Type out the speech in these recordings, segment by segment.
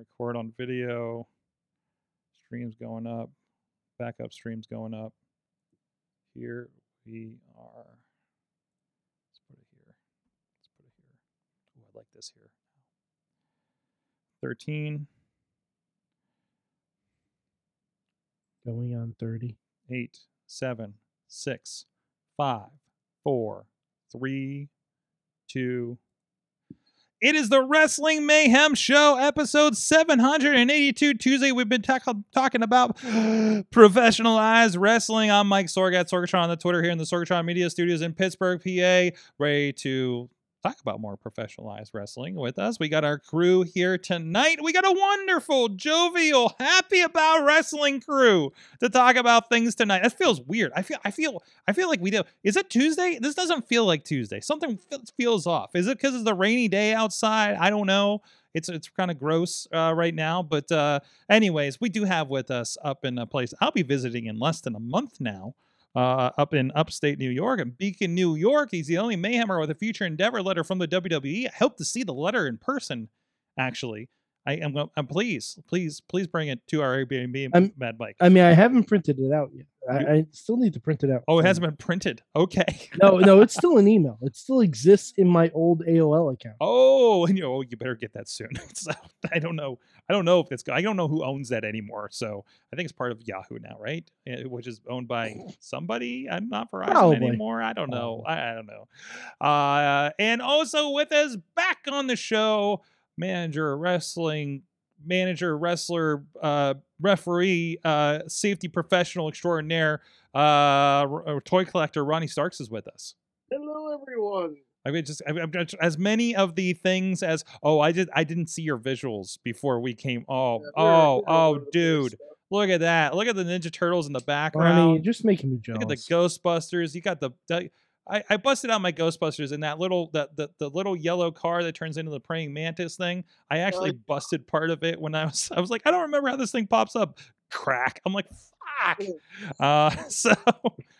Record on video. Streams going up. Backup streams going up. Here we are. Let's put it here. Let's put it here. Oh, I like this here. 13, Going on 30. 8, 7, 6, 5, 4, 3, 2. It is the Wrestling Mayhem Show, episode 782. Tuesday, we've been talk- talking about professionalized wrestling. I'm Mike Sorg at Sorgatron on the Twitter here in the Sorgatron Media Studios in Pittsburgh, PA, ready to talk about more professionalized wrestling with us. We got our crew here tonight. We got a wonderful, jovial, happy about wrestling crew to talk about things tonight. That feels weird. I feel I feel I feel like we do. Is it Tuesday? This doesn't feel like Tuesday. Something fe- feels off. Is it because it's the rainy day outside? I don't know. It's it's kind of gross uh, right now, but uh, anyways, we do have with us up in a place I'll be visiting in less than a month now uh, up in upstate New York in Beacon, New York. He's the only Mayhemmer with a future endeavor letter from the WWE. I hope to see the letter in person. Actually, I am. go- I'm please, please, please bring it to our Airbnb, I'm- Mad Mike. I mean, I haven't printed it out yet. I, I still need to print it out. oh, it hasn't been printed. Okay. No, no, it's still an email. It still exists in my old AOL account. Oh, and you know, you better get that soon. so I don't know. I don't know if it's. I don't know who owns that anymore. So I think it's part of Yahoo now, right? Eh, Which is owned by somebody. I'm not Verizon Probably. anymore. I don't know. I, I don't know. Uh, and also with us back on the show, manager of wrestling, manager, wrestler, uh, referee, uh, safety professional extraordinaire, uh, r- uh, toy collector Ronnie Starks is with us. Hello, everyone. I mean, just I mean, just- as many of the things as oh, I did I didn't see your visuals before we came. Oh, oh, oh, dude, look at that! Look at the Ninja Turtles in the Ronnie, background. you're just making me look at the. Ghostbusters. You got the. The I, I busted out my Ghostbusters in that little that the, the little yellow car that turns into the praying mantis thing. I actually busted part of it when I was I was like I don't remember how this thing pops up. Crack. I'm like fuck. Uh, so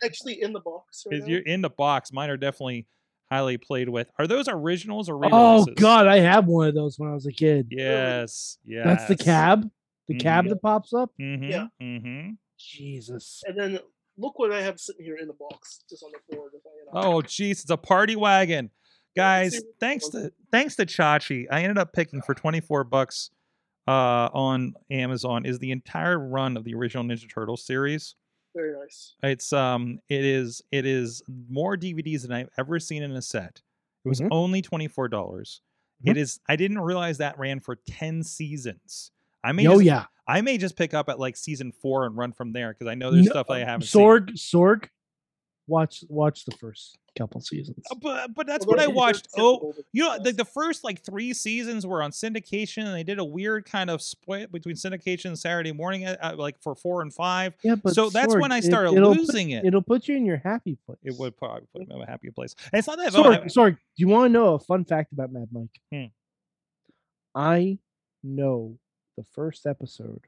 Actually, in the box. Right is you're in the box. Mine are definitely highly played with. Are those originals or Oh re-releases? God, I had one of those when I was a kid. Yes. Yeah. That's the cab. The cab Mhm. that pops up. Mm-hmm. Yeah. Mm-hmm. Jesus. And then look what I have sitting here in the box, just on the floor. Just hanging out. Oh, jeez, it's a party wagon, guys. Thanks to thanks to Chachi, I ended up picking for twenty four bucks uh, on Amazon. Is the entire run of the original Ninja Turtles series. Very nice. It's um, it is it is more DVDs than I've ever seen in a set. It was Mhm. only twenty four dollars. Mhm. It is. I didn't realize that ran for ten seasons. I may Oh just, yeah. I may just pick up at like season four and run from there because I know there's No, stuff I haven't seen. Sorg, Sorg. Watch, watch the first couple seasons. Uh, But but that's Well, what I watched. Oh, you know, the, the first like three seasons were on syndication, and they did a weird kind of split between syndication and Saturday morning, uh, uh, like for four and five. Yeah, but so that's Sorg, when I started it'll put- losing it. It'll put you in your happy place. It would probably put me in a happy place. And it's not that Sorg, I- Sorg, do you want to know a fun fact about Mad Mike? Hmm. I know the first episode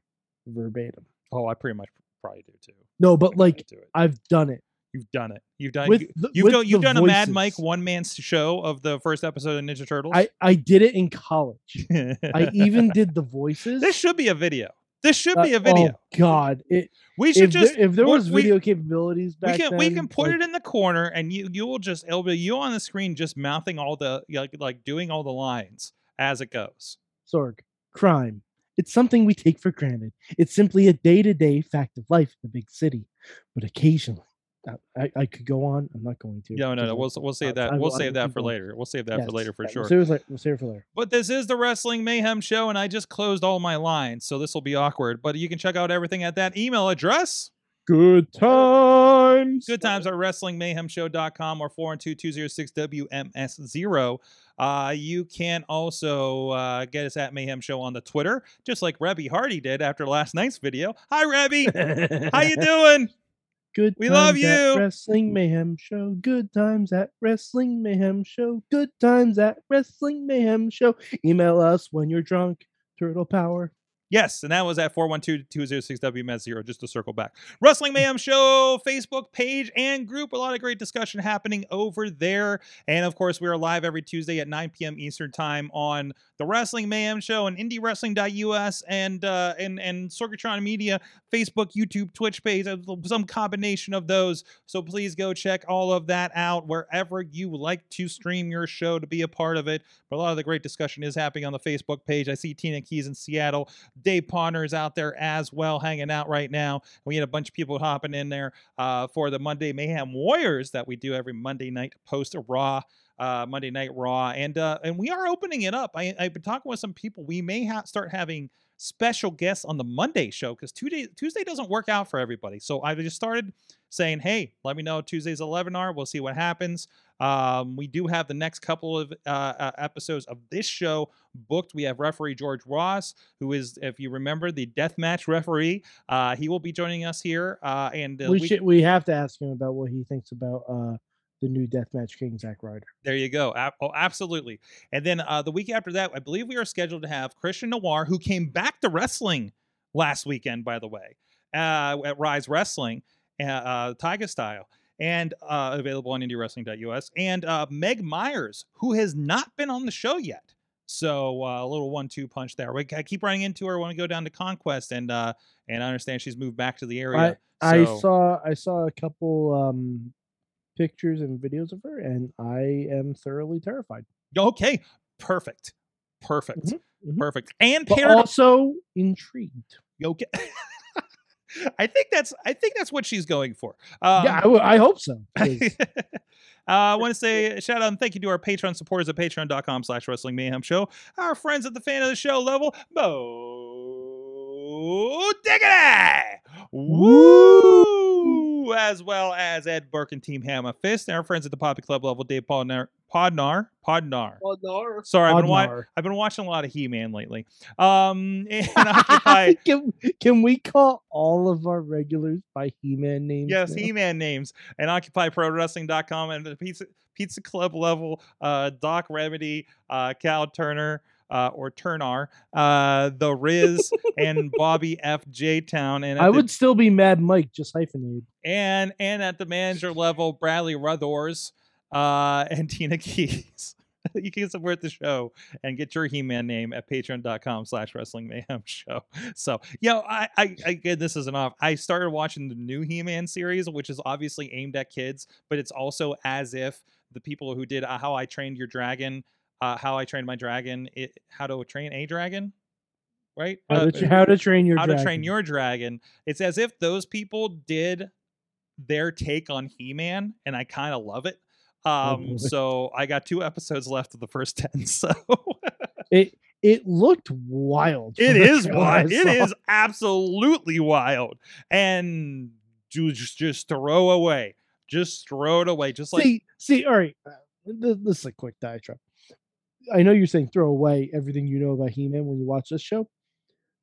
verbatim. oh, I pretty much probably do too. No, but like do. I've done it. You've done it. You've done. With the- you've done. You've done a Mad Mike one man show of the first episode of Ninja Turtles. I I did it in college. I even did the voices. This should be a video. This should Uh, be a video. Oh God! It, we should if, just there, if there was we- video capabilities we back can then, we can put like, it in the corner and you you will just it'll be you on the screen just mouthing all the like like doing all the lines as it goes Sorg, crime. It's something we take for granted. It's simply a day to day fact of life in the big city. But occasionally, I, I, I could go on. I'm not going to. no no no we'll we'll save that I we'll I save that for later we'll save that Yes, for later for yeah, sure We'll save, it we'll save it for later. but this is the wrestling mayhem show and i just closed all my lines so this will be awkward but you can check out everything at that email address Good times. Good times are WrestlingMayhemShow.com or 412-206-WMS0. Uh, you can also uh, get us at Mayhem Show on the Twitter, just like Reby Hardy did after last night's video. Hi, Reby. How you doing? Good. We love times at you. Wrestling Mayhem Show. Good times at Wrestling Mayhem Show. Good times at Wrestling Mayhem Show. Email us when you're drunk. Turtle Power. Yes, and that was at 412-206-WMS0, just to circle back. Wrestling Mayhem Show Facebook page and group. A lot of great discussion happening over there. And of course, we are live every Tuesday at 9 p.m. Eastern Time on the Wrestling Mayhem Show and IndieWrestling.us and uh, and and Sorgatron Media Facebook, YouTube, Twitch page, uh, some combination of those. So please go check all of that out wherever you like to stream your show to be a part of it. But a lot of the great discussion is happening on the Facebook page. I see Tina Keys in Seattle. Dave Podnar is out there as well, hanging out right now. We had a bunch of people hopping in there uh, for the Monday Mayhem Warriors that we do every Monday night post a Raw. Uh, Monday Night Raw, and uh, and we are opening it up. I, I've been talking with some people. We may ha- start having special guests on the Monday show because Tuesday Tuesday doesn't work out for everybody. So I just started saying, hey, let me know Tuesday's 11 hour. We'll see what happens. Um, we do have the next couple of uh, uh, episodes of this show booked. We have referee George Ross, who is, if you remember, the death match referee. Uh, he will be joining us here. Uh, and uh, we, we- should. We have to ask him about what he thinks about uh, the new Deathmatch King Zack Ryder. There you go. Oh, absolutely. And then uh, the week after that, I believe we are scheduled to have Christian Noir, who came back to wrestling last weekend, by the way, uh, at Rise Wrestling, uh, uh, Tiger Style, and uh, available on IndieWrestling.us, and uh, Meg Myers, who has not been on the show yet. So uh, a little one-two punch there. We, I keep running into her when we go down to Conquest, and uh, and I understand she's moved back to the area. I So- saw. I saw a couple um, pictures and videos of her, and I am thoroughly terrified. Okay, perfect, perfect, Mhm, mhm. perfect, and But paired also intrigued. Okay. I think that's I think that's what she's going for. Um, yeah, I, w- I hope so. uh, I want to say a shout out and thank you to our Patreon supporters at patreon.com slash wrestling mayhem show. Our friends at the fan of the show level, Bo Diggity! Woo! As well as Ed Burke and Team Hammer Fist, and our friends at the Poppy Club level, Dave Podnar, Podnar, Podnar. No. Sorry, I've been, wa- I've been watching a lot of He-Man lately. Um, and Occupy, can, can we call all of our regulars by He-Man names? Yes, now? He-Man names and OccupyProWrestling.com and the Pizza Pizza Club level. Uh, Doc Remedy, uh, Cal Turner, uh, or Turnar, uh, the Riz, and Bobby F. J Town, and I the- would still be Mad Mike, just hyphenated. and and at the manager level, Bradley Ruthors, uh, and Tina Keys. you can support the show and get your He-Man name at patreon.com slash wrestling mayhem show. So, you know, I, I, I again, this isn't off. I started watching the new He-Man series, which is obviously aimed at kids, but it's also as if the people who did uh, How I Trained Your Dragon, uh, How I Trained My Dragon, it, How to Train a Dragon, right? How, Uh, to, how to train your how to train your dragon. It's as if those people did their take on He-Man, and I kind of love it. Um, boy. so I got two episodes left of the first ten. So It it looked wild. it is wild. It is absolutely wild, and ju- just just throw away, just throw it away, just like see, see, all right. uh, This, this is a quick diatribe. I know you're saying throw away everything you know about He-Man when you watch this show.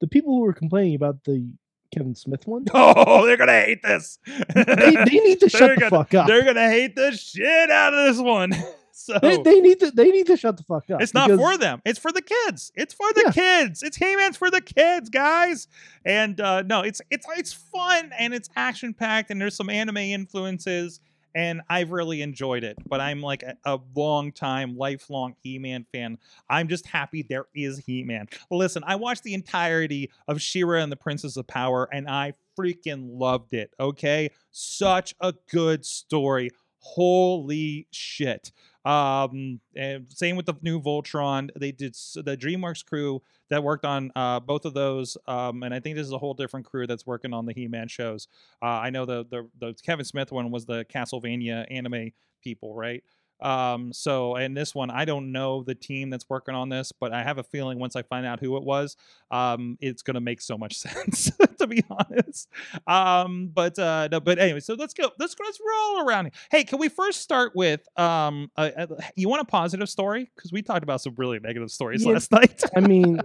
The people who were complaining about the Kevin Smith one, oh, they're gonna hate this. they, they need to shut the gonna- fuck up. They're gonna hate the shit out of this one. so They, they need to they need to shut the fuck up. It's not for them. It's for the kids. It's for the Yeah. kids. It's He-Man's for the kids, guys. And uh, no, it's it's it's fun and it's action packed and there's some anime influences and I've really enjoyed it. But I'm like a, a long time, lifelong He-Man fan. I'm just happy there is He-Man. Listen, I watched the entirety of She-Ra and the Princess of Power and I freaking loved it. Okay, such a good story. Holy shit. Um, and same with the new Voltron. They did the DreamWorks crew that worked on uh, both of those. Um, and I think this is a whole different crew that's working on the He-Man shows. Uh, I know the, the the Kevin Smith one was the Castlevania anime people, right? Um, so in this one, I don't know the team that's working on this, but I have a feeling once I find out who it was, um, it's gonna make so much sense to be honest. Um, but uh, no, but anyway, so let's go. Let's let's roll around. here. Hey, can we first start with um, uh, uh, you want a positive story? Because we talked about some really negative stories Yeah. last night. I mean,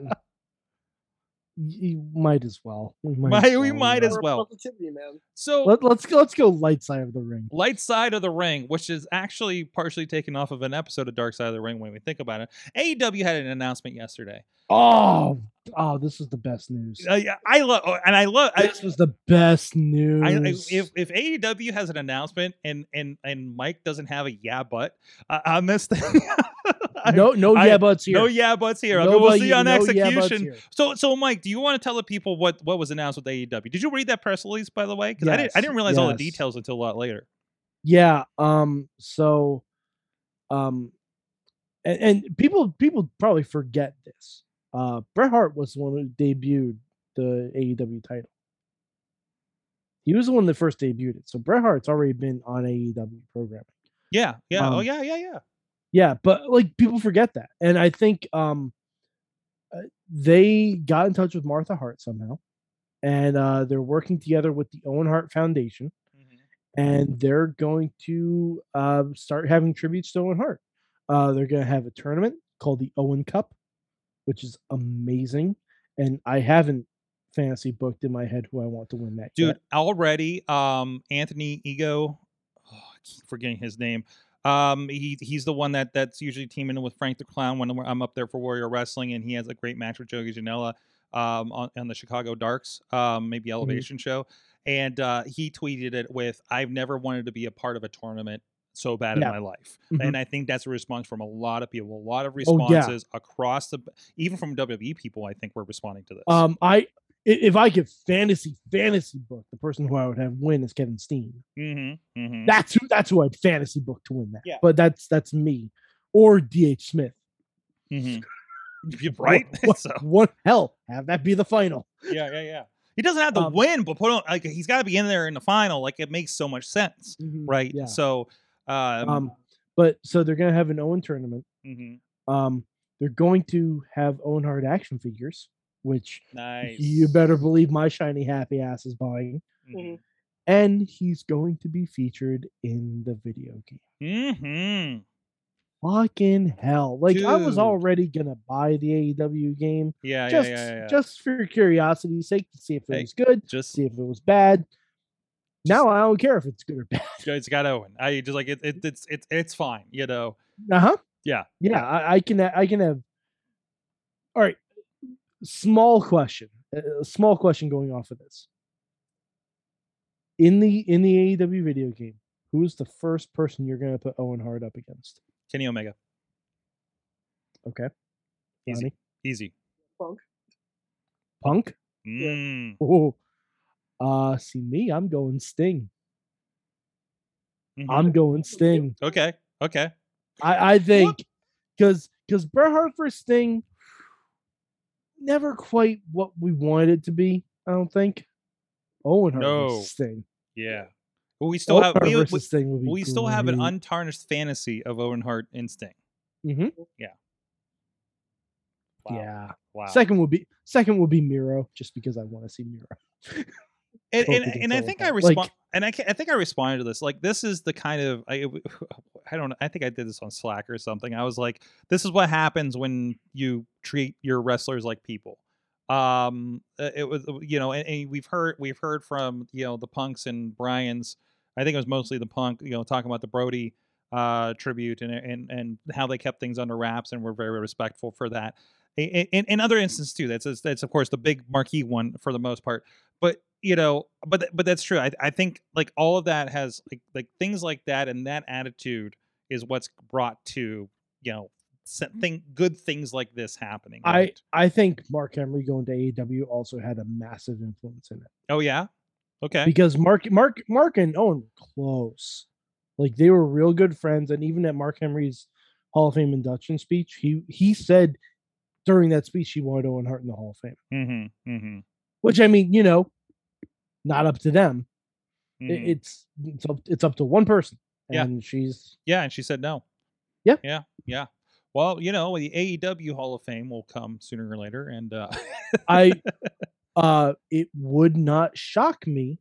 you might as well. We might, Might- as we well, might as well. Positivity, man. So Let, let's go. Let's go light side of the ring. Light Side of the Ring, which is actually partially taken off of an episode of Dark Side of the Ring when we think about it. AEW had an announcement yesterday. Oh, oh, this is the best news. Uh, yeah, I love, and I love. I, this was the best news. I, I, if if AEW has an announcement and and and Mike doesn't have a yeah but uh, on this thing, I- no, no, I- yeah, buts here. no yeah buts here. I mean, we'll see you- on no execution. here. so so Mike, do you want to tell the people what what was announced with AEW? Did you read that press release by the way? Because I didn't I didn't realize all the details until a lot later. Yeah. Um. So, um, and, and people people probably forget this. Uh, Bret Hart was the one who debuted the AEW title. He was the one that first debuted it. So Bret Hart's already been on AEW programming. Yeah, yeah, oh Um, yeah, yeah, yeah. Yeah, but like people forget that, and I think um, uh, they got in touch with Martha Hart somehow, and uh, they're working together with the Owen Hart Foundation, Mhm. and they're going to uh, start having tributes to Owen Hart. Uh, they're going to have a tournament called the Owen Cup, which is amazing, and I haven't fantasy booked in my head who I want to win that. dude yet. already um anthony ego oh, I keep forgetting his name um he he's the one that that's usually teaming with frank the clown when i'm up there for warrior wrestling and he has a great match with joey janela um on, on the chicago darks um maybe elevation show and uh he tweeted it with i've never wanted to be a part of a tournament so bad Yeah. in my life Mhm. and i think that's a response from a lot of people a lot of Oh, yeah. responses across the even from wwe people i think were responding to this Um, i- if I could fantasy fantasy book, the person who I would have win is Kevin Steen. mm-hmm, mm-hmm. That's who that's who I'd fantasy book to win that. Yeah. But that's that's me. Or DH Smith. mm-hmm. Right What, so what hell? Have that be the final. Yeah, yeah, yeah. He doesn't have to Um, win, but put on like he's got to be in there in the final. Like it makes so much sense, right? Yeah. So, um, Um, but so they're gonna have an Owen tournament. mhm. Um, they're going to have Owen Hart action figures, which nice. you better believe my shiny happy ass is buying. Mhm. And he's going to be featured in the video game. Mhm. Fucking hell. Like I was already gonna buy the AEW game Yeah, just yeah, yeah, yeah. just for curiosity's sake to see if it Hey, was good, just see if it was bad. Now I don't care if it's good or bad. it's got Owen. I just like it, it. It's it's it's fine. You know. Uh-huh. Yeah. Yeah, I, I can I can have all right. Small question. A small question going off of this. In the in the AEW video game, who's the first person you're gonna put Owen Hart up against? Kenny Omega. Okay. Easy. Johnny? Easy. Punk. Punk? Mm. Oh. Uh see me, I'm going Sting. Mhm. I'm going Sting. okay. Okay. I, I think because because Bret Hart for Sting never quite what we wanted it to be. I don't think. Owen Hart No. versus Sting. Yeah. But we still Owen have Hart we, we, versus Sting would be we still have an untarnished fantasy of Owen Hart instinct. Mhm. Yeah. Yeah. Wow. Second would be second would be Miro, just because I want to see Miro. and, and, and I think I respond, Like- and I, I think I responded to this. Like, this is the kind of I, I don't. I think I did this on Slack or something. I was like, this is what happens when you treat your wrestlers like people. Um, uh, it was you know, and, and we've heard we've heard from you know the Punks and Brian's. I think it was mostly the Punk, you know, talking about the Brodie uh tribute and and and how they kept things under wraps and were very respectful for that. In, in, in other instances too, that's that's of course the big marquee one for the most part but you know but but that's true I, I think like all of that has like like things like that and that attitude is what's brought to you know se- thing good things like this happening I right? I think Mark Henry going to AEW also had a massive influence in it oh yeah okay because Mark Mark Mark and Owen were close, like they were real good friends. And even at Mark Henry's Hall of Fame induction speech, he he said during that speech he wanted Owen Hart in the Hall of Fame. mm-hmm, mm-hmm, Which I mean, you know, not up to them. I- mhm. It's it's up, it's up to one person, Yeah. and she's yeah and she said no Yeah. Yeah. Yeah. Well, you know, the AEW Hall of Fame will come sooner or later, and uh, I uh it would not shock me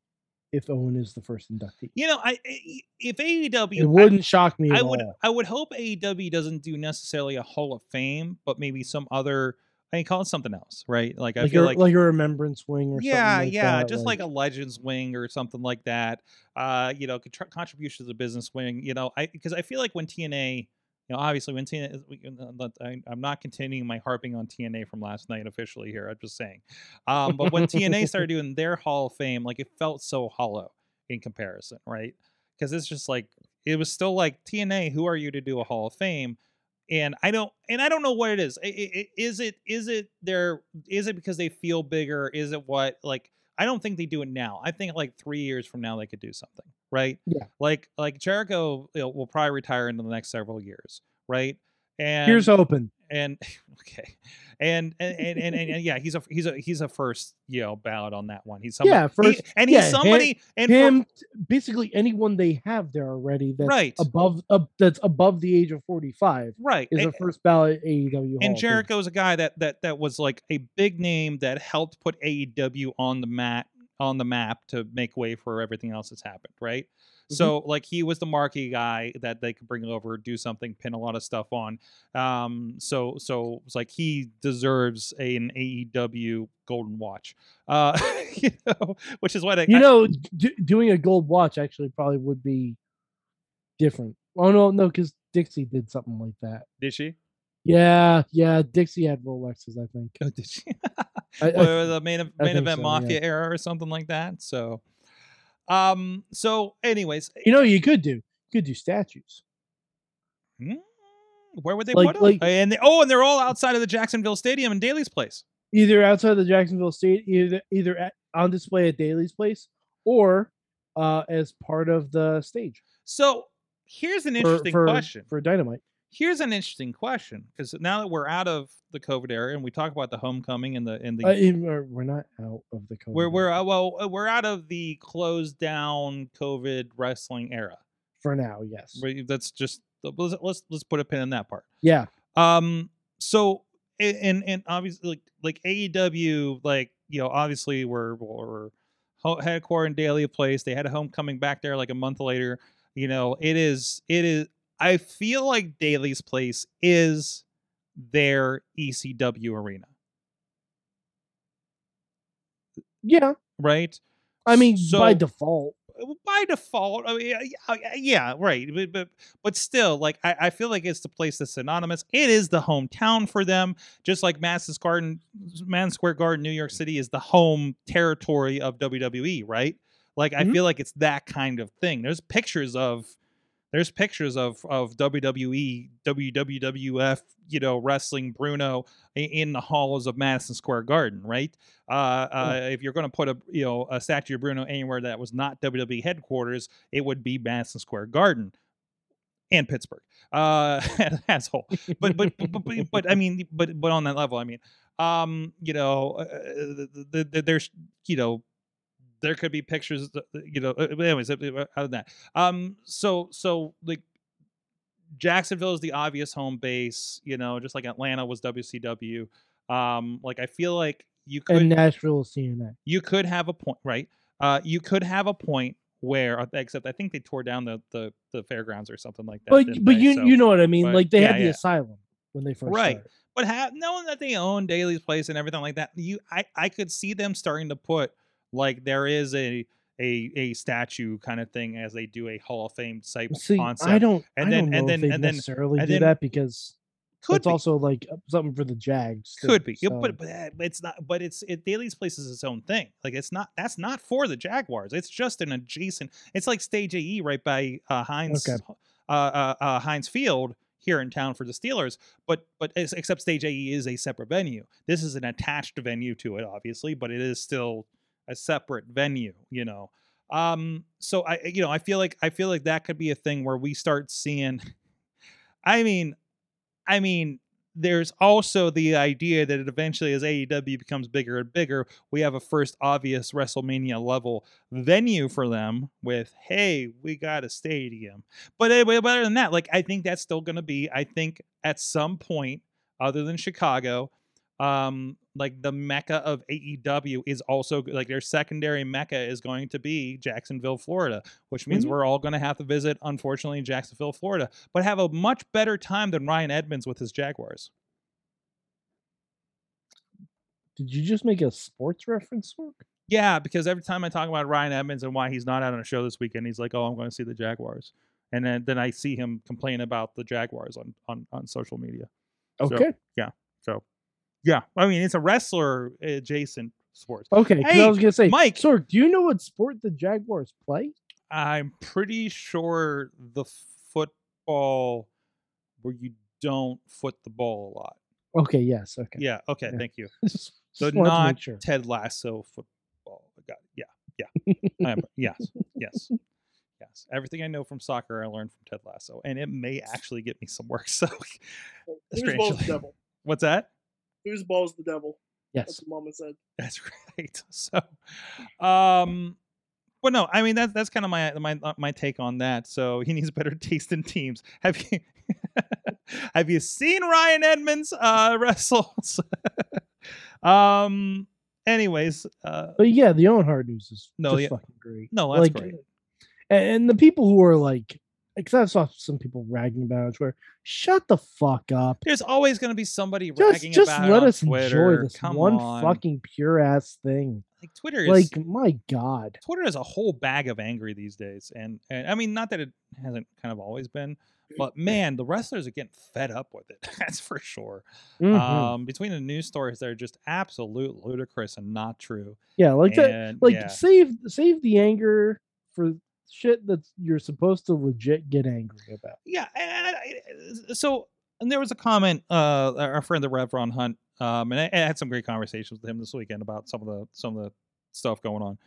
if Owen is the first inductee. you know, I I- if AEW, It wouldn't shock me I, I would, all. I would hope AEW doesn't do necessarily a Hall of Fame, but maybe some other. I mean, call it something else, right? Like I like, feel a, like, like a remembrance wing or yeah, something like yeah, that, just like, a Legends wing or something like that. Uh, you know, contr- contributions to the business wing. You know, I because I feel like when TNA, you know, obviously when TNA, uh, I, I'm not continuing my harping on TNA from last night officially here. I'm just saying, um, but when TNA started doing their Hall of Fame, like it felt so hollow in comparison, right? Because it's just like it was still like TNA. Who are you to do a Hall of Fame? And I don't and I don't know what it is. I- I- I- Is it is it their is it because they feel bigger? Is it what like I don't think they do it now. I think like three years from now they could do something, right? Yeah. Like like Jericho you know, will probably retire in the next several years, right? And Here's open. And okay, and and, and and and yeah, he's a he's a he's a first you know ballot on that one. He's somebody, Yeah, first- he- and he's yeah, somebody and for- Him, basically anyone they have there already that's right, above up that's above the age of 45 right, is and- a first ballot AEW. And of Fame. Jericho's a guy that that that was like a big name that helped put AEW on the mat on the map to make way for everything else that's happened, right? Mhm. So like he was the marquee guy that they could bring over, do something, pin a lot of stuff on. Um, so so it's like he deserves a, an AEW golden watch. Uh, you know, which is what I, You I- know, d- doing a gold watch actually probably would be different. Oh no, no, because Dixie did something like that. did she? Yeah, yeah. Dixie had Rolexes, I think. Oh, did she? I, I the main main event so, yeah. mafia era or something like that. So, um, so anyways, you know, you could do. You could do statues. Mm, Where would they Like- put them? like- and they, oh, and they're all outside of the Jacksonville Stadium in Daly's place. either outside the Jacksonville State, either either at, on display at Daly's place, or uh, as part of the stage. So here's an for- interesting for, question. for Dynamite. Here's an interesting question because now that we're out of the COVID era and we talk about the homecoming and the and the Uh, in- we're not out of the COVID. we're we're uh, well uh, we're out of the closed down COVID wrestling era. for now. Yes. That's just let's let's let's put a pin in that part. Yeah. Um. So and and obviously like like AEW like you know obviously we're we're headquartered in Daly Place. They had a homecoming back there like a month later. You know it is it is. I feel like Daly's Place is their ECW arena, Yeah. right? I mean, by default. by default, I mean, yeah, yeah, right. But, but but still, like I, I feel like it's the place that's synonymous. It is the hometown for them, just like Madison Garden, Madison Square Garden, New York City is the home territory of WWE, right? Like I Mhm. feel like it's that kind of thing. There's pictures of there's pictures of of WWE, WWF, you know, wrestling Bruno in the halls of Madison Square Garden, right? Uh, uh, if you're going to put a you know a statue of Bruno anywhere that was not WWE headquarters, it would be Madison Square Garden and Pittsburgh uh, as whole. But but, but but but I mean, but but on that level, I mean, um, you know, uh, the, the, the, there's you know. There could be pictures, uh, you know. uh, Anyways, uh, uh, other than that, um, so so like Jacksonville is the obvious home base, you know, just like Atlanta was WCW. Um, like I feel like you could and Nashville TNA. you could have a point, right? Uh, you could have a point where, uh, except I think they tore down the the, the fairgrounds or something like that. But but they? you So- you know what I mean? but- like they yeah, had the yeah. asylum when they first Right. started. but have, knowing that they own Daly's Place and everything like that, you I I could see them starting to put like there is a a a statue kind of thing as they do a Hall of Fame type See, concept. I don't. And I then- don't and know then- and then- necessarily and do then- that because could it's be. also like uh, something for the Jags. too, could be so- but but uh, it's not but it's it Daly's place is its own thing like it's not that's not for the jaguars it's just an adjacent it's like stage ae right by uh heinz Okay. uh, uh uh heinz field here in town for the steelers but but except stage ae is a separate venue this is an attached venue to it obviously but it is still a separate venue you know um so i you know i feel like i feel like that could be a thing where we start seeing i mean i mean there's also the idea that it eventually, as AEW becomes bigger and bigger, we have a first obvious WrestleMania level venue for them with, hey, we got a stadium. But anyway, better than that, like I think that's still going to be. I think at some point, other than Chicago, um, like the mecca of AEW is also like their secondary mecca is going to be Jacksonville, Florida, which means Mhm. we're all going to have to visit, unfortunately, Jacksonville, Florida, but have a much better time than Ryan Edmonds with his Jaguars. Did you just make a sports reference work? Yeah, because every time I talk about Ryan Edmonds and why he's not out on a show this weekend, he's like, "Oh, I'm going to see the Jaguars," and then then I see him complain about the Jaguars on on on social media. So- Okay. So, yeah, I mean, it's a wrestler adjacent sport. Okay, Hey, I was gonna say, Mike. Sorg, do you know what sport the Jaguars play? I'm pretty sure the football where you don't foot the ball a lot. Okay. Yes. Okay. Yeah. Okay. Yeah. Thank you. So just wanted to make not sure. Ted Lasso football. I got it. Yeah. Yeah. I am- yes. Yes. Yes. Everything I know from soccer, I learned from Ted Lasso, and it may actually get me some work. So, strangely. what's that? Foosball's the devil. Yes. That's what Mama said. That's right. So, um, but no, I mean that's that's kind of my my uh, my take on that. So he needs better taste in teams. Have you have you seen Ryan Edmonds uh, wrestle? um. Anyways, uh, But yeah, the Owen Hart news is No, just yeah. fucking great. no, that's like, great. And, and the people who are like, because I saw some people ragging about it, where shut the fuck up. There's always going to be somebody Just, ragging just about it Just let us Twitter. enjoy this Come one on. fucking pure ass thing. like Twitter is Like, my god. Twitter is a whole bag of angry these days, and and I mean, not that it hasn't kind of always been, but man, the wrestlers are getting fed up with it. That's for sure. Mhm. Um, between the news stories, they're just absolute ludicrous and not true. yeah, like that. and, Like yeah, save save the anger for shit that you're supposed to legit get angry about. yeah. And I- so, and there was a comment. Uh, our friend the Rev Ron Hunt, um, and I, I had some great conversations with him this weekend about some of the some of the stuff going on,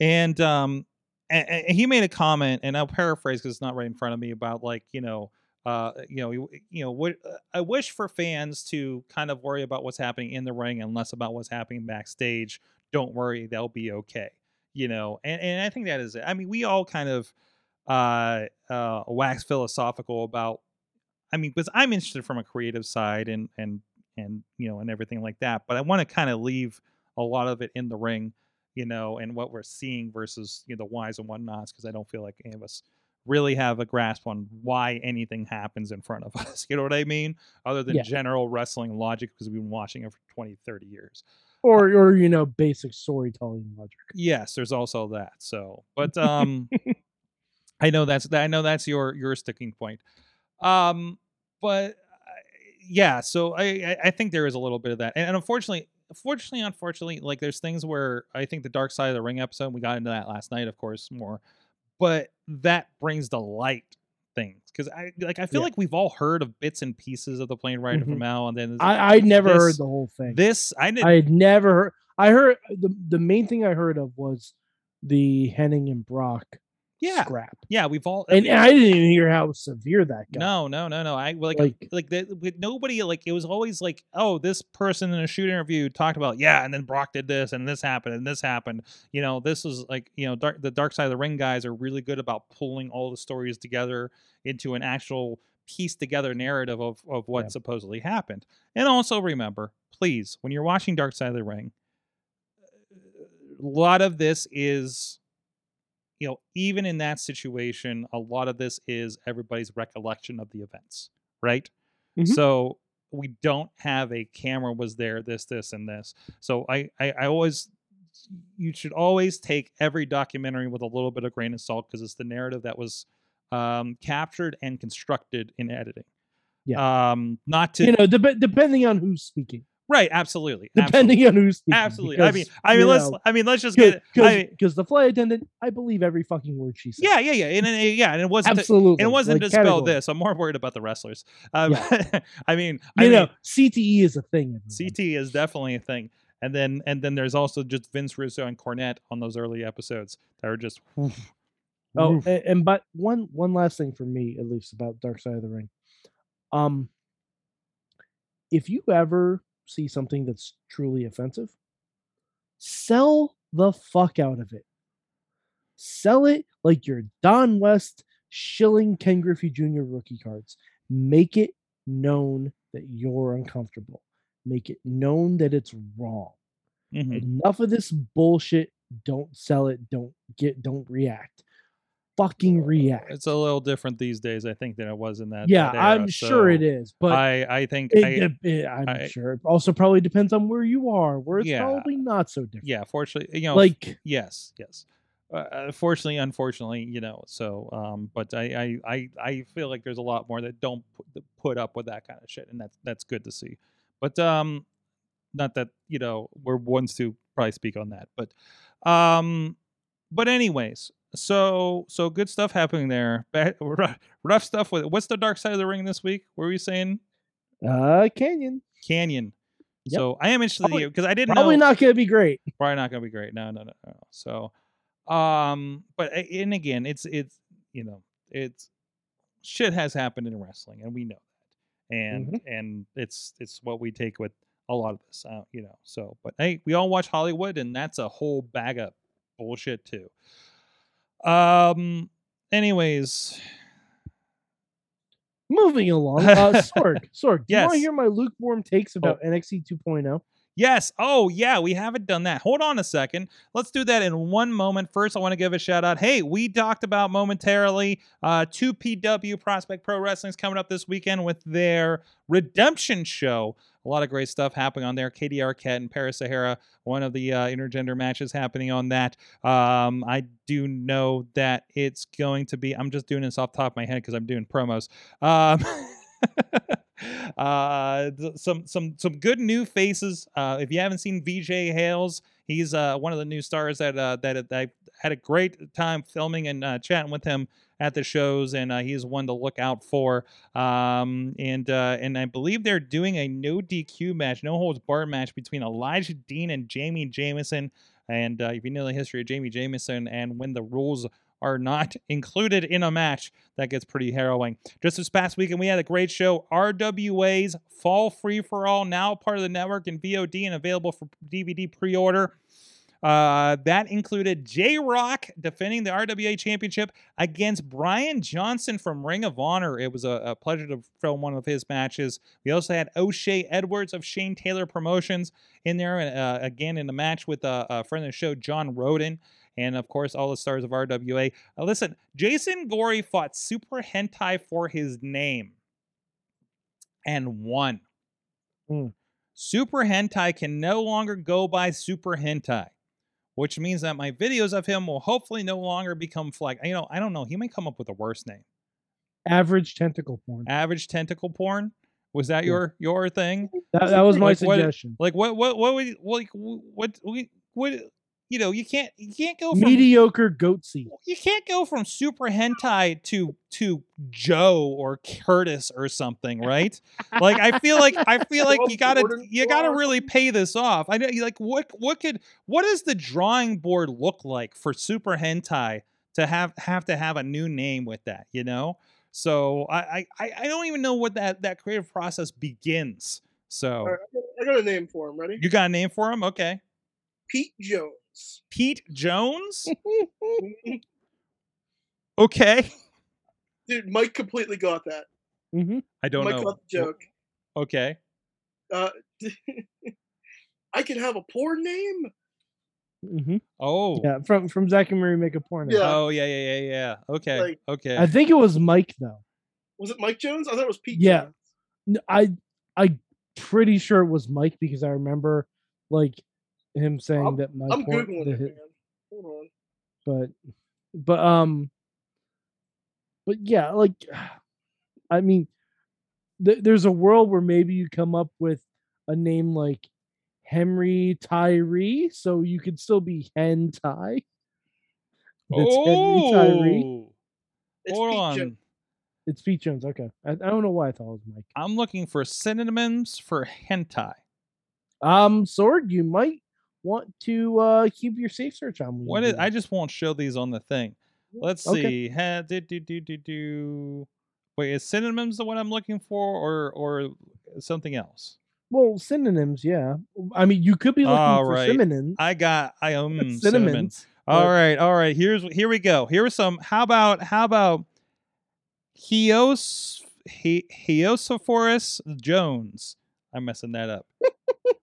and um, and, and he made a comment, and I'll paraphrase because it's not right in front of me about like you know. Uh, you know, you, you know, what I wish for fans to kind of worry about what's happening in the ring and less about what's happening backstage. Don't worry, they'll be okay. You know, and and I think that is it. I mean, we all kind of uh, uh, wax philosophical about. I mean, because I'm interested from a creative side and and and you know and everything like that, but I want to kind of leave a lot of it in the ring, you know, and what we're seeing versus you know the whys and whatnots, because I don't feel like any of us really have a grasp on why anything happens in front of us. You know what I mean? Other than Yeah. general wrestling logic, because we've been watching it for 20, 30 years. Or or you know, basic storytelling logic. Yes, there's also that. So, but um, I know that's I know that's your your sticking point. Um, but I- yeah, so I I- I think there is a little bit of that, and, and unfortunately, fortunately, unfortunately, like there's things where I think the Dark Side of the Ring episode we got into that last night, of course, more, but that brings to light things because I like I feel Yeah. like we've all heard of bits and pieces of the plane ride Mhm. from Al, and then I I never heard the whole thing. this I didn't I had never heard. I heard the the main thing I heard of was the Hennig and Brock yeah scrap, yeah we've all and, and I didn't even hear how severe that got. No, no, no, no. I like Like- like that. With nobody like it was always like, oh, this person in a shoot interview talked about yeah, and then Brock did this, and this happened, and this happened. You know, this was like you know, dark, the Dark Side of the Ring guys are really good about pulling all the stories together into an actual piece together narrative of of what Yeah. supposedly happened. And also remember, please, when you're watching Dark Side of the Ring, a lot of this is you know, even in that situation, a lot of this is everybody's recollection of the events, right? Mhm. So we don't have a camera was there, this, this, and this. So I, I, I always, you should always take every documentary with a little bit of grain of salt because it's the narrative that was um, captured and constructed in editing. Yeah. Um, not to you know, dep- depending on who's speaking, right, absolutely, depending on who's speaking. absolutely. I mean, I mean, let's, know, I mean, let's just get. I because mean, the flight attendant, I believe every fucking word she said. yeah, yeah, yeah, and, and yeah, and it wasn't. to- absolutely. it wasn't like, to spell category. this. I'm more worried about the wrestlers. Um, Yeah. I mean, I You mean, know, CTE is a thing. everyone. CT is definitely a thing. And then and then there's also just Vince Russo and Cornette on those early episodes that are just Oh, and, and but one one last thing for me, at least about Dark Side of the Ring. Um, if you ever see something that's truly offensive, sell the fuck out of it. Sell it like your Don West shilling Ken Griffey Jr. rookie cards. Make it known that you're uncomfortable. Make it known that it's wrong. Mhm. Enough of this bullshit. Don't sell it. Don't get. Don't react. Fucking react. It's a little different these days, I think, than it was in that. yeah, that era, I'm sure it is, but I I think it, I, it, I'm I- sure it also probably depends on where you are, where it's Yeah. probably not so different. yeah, fortunately, you know, like yes, yes. Uh, Uh, fortunately, unfortunately, you know. So, um, but I, I, I, I feel like there's a lot more that don't put, put up with that kind of shit, and that's that's good to see. But um, not that you know we're ones to probably speak on that, but um, but anyways, so so good stuff happening there. Bad, rough, rough stuff with what's the dark side of the ring this week? What were you saying? uh Kanyon. Kanyon. Yep. So I am interested Probably- in because I didn't Probably know not gonna be great. probably not gonna be great. No, no, no, no. So, um, but and again, it's it's you know it's shit has happened in wrestling, and we know that, and Mm-hmm. and it's it's what we take with a lot of this, uh, you know. So, but hey, we all watch Hollywood, and that's a whole bag of bullshit too. Um. Anyways, Moving along. Uh Sorg. Sorg, do you want to hear my lukewarm takes about NXT 2.0? Yes. Oh, yeah. We haven't done that. Hold on a second. Let's do that in one moment. First, I want to give a shout out. Hey, we talked about momentarily uh, 2PW Prospect Pro Wrestling is coming up this weekend with their redemption show. A lot of great stuff happening on there. Katie Arquette and Paris Sahara, one of the uh, intergender matches happening on that. Um, I do know that it's going to be, I'm just doing this off the top of my head because I'm doing promos. Um, uh some some some good new faces uh if you haven't seen vj hales he's uh one of the new stars that uh that i had a great time filming and uh, chatting with him at the shows and uh, he's one to look out for um and uh and i believe they're doing a no dq match no holds barred match between elijah dean and jamie jameson and uh, if you know the history of jamie jameson and when the rules are not included in a match that gets pretty harrowing just this past weekend, we had a great show. RWA's Fall Free for All, now part of the network and VOD and available for DVD pre order. Uh, that included J Rock defending the RWA championship against Brian Johnson from Ring of Honor. It was a, a pleasure to film one of his matches. We also had O'Shea Edwards of Shane Taylor Promotions in there, uh, again in the match with a, a friend of the show, John Roden. And of course, all the stars of RWA. Uh, listen, Jason Gory fought Super Hentai for his name and won. Hmm. Super Hentai can no longer go by Super Hentai, which means that my videos of him will hopefully no longer become flag. You know, I don't know. He may come up with a worse name. Average tentacle porn. Average tentacle porn. Was that Yeah. your your thing? That, that was my Like what- suggestion. Like what what what would like what what what you know you can't you can't go from Mediocre goat seed. you can't go from super hentai to to Joe or Curtis or something, right? like I feel like I feel like you gotta you gotta really pay this off. I know you like what what could what does the drawing board look like for super hentai to have have to have a new name with that, you know? So I I, I don't even know what that that creative process begins. So All right, I got- I got a name for him. Ready? you got a name for him? Okay. Pete Jones. Pete Jones? Okay. Dude, Mike completely got that. hmm I don't know. Mike know. got the joke. Okay. Uh, I can have a poor name. hmm Oh. Yeah, from from Zack and Miri make a porno. Yeah. Oh yeah, yeah, yeah, yeah. Okay, Like- okay. I think it was Mike though. Was it Mike Jones? I thought it was Pete. Yeah. Jones. I pretty sure it was Mike because I remember like him saying I'm- that my I'm porn- googling the it, man. hit- Hold on. but but um but yeah like i mean th- there's a world where maybe you come up with a name like henry tyree so you could still be hen ty it's henry tyree oh, It's hold Pete on. Jones. it's pete jones okay I, I don't know why i thought it was mike I'm looking for synonyms for hentai. um Sorg you might want to uh keep your safe search on What? I just won't show these on the thing. Let's Okay. see. Ha, do, do, do, do, do. Wait, is synonyms the one I'm looking for, or or something else. Well, synonyms, yeah. I mean, you could be looking All for right. synonyms. I got I um cinnamon. Cinnamons. All but- right, all right. Here's here we go. Here are some. How about how about Heos he, Heosophorus Jones? I'm messing that up.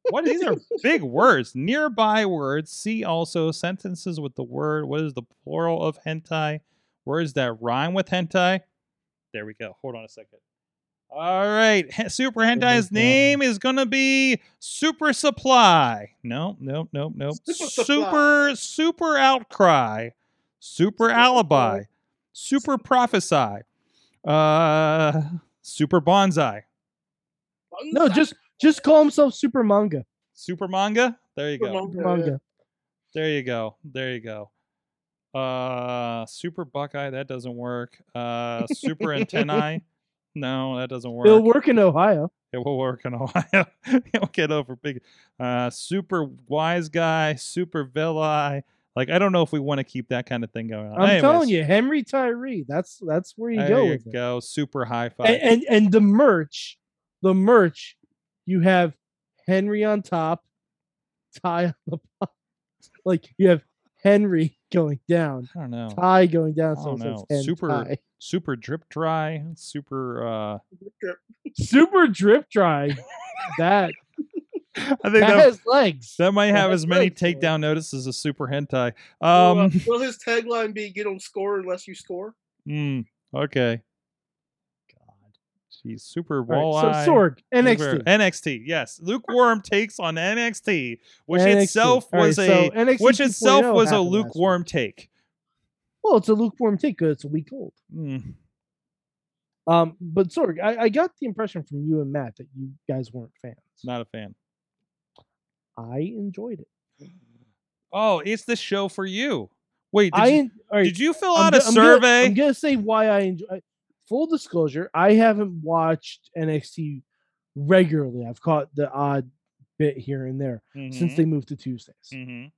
What these are big words. Nearby words. See also sentences with the word. What is the plural of hentai? Words that rhyme with hentai. There we go. Hold on a second. All right. He- Super Hentai's name is gonna be Super Supply. No, no, no, no. Super Super, super outcry. Super Super alibi. Supply. Super prophesy. Uh super bonsai. No, just just call himself Super Manga. Super manga. There you go. manga. Super Manga. There you go. There you go. Uh super buckeye, that doesn't work. Uh super antennae. No, that doesn't work. It'll work in Ohio. It will work in Ohio. It'll get over big. Uh, super wise guy, super villi. Like I don't know if we want to keep that kind of thing going on. I'm telling you, Henry Tyree. That's that's where you there go you with it. go. Super high five. And, and and the merch, the merch, you have Henry on top, Ty on the bottom. Like you have Henry going down, I don't know. Ty going down. I So don't know. Super- Ty. Super drip dry. Super. uh super drip dry. That I think that that, has legs. that might have has as many legs for it. takedown notices as a super hentai. Will, uh, Um. will his tagline be "Get don't score unless you score"? mm, okay. Jeez. Super All right, walleye. so Sorg, NXT. NXT, yes. Lukewarm takes on NXT, which NXT. itself was so a NXT which itself was a happened last week. lukewarm take. Well, it's a lukewarm take because it's a week old. Mm, Um, but Sorg, I, I got the impression from you and Matt that you guys weren't fans. not a fan. I enjoyed it. Oh, it's the show for you. Wait, did, I you, right, did you fill I'm out a go- I'm gonna- survey? I'm gonna say why I enjoy. Full disclosure, I haven't watched NXT regularly. I've caught the odd bit here and there since Mhm, they moved to Tuesdays. mhm.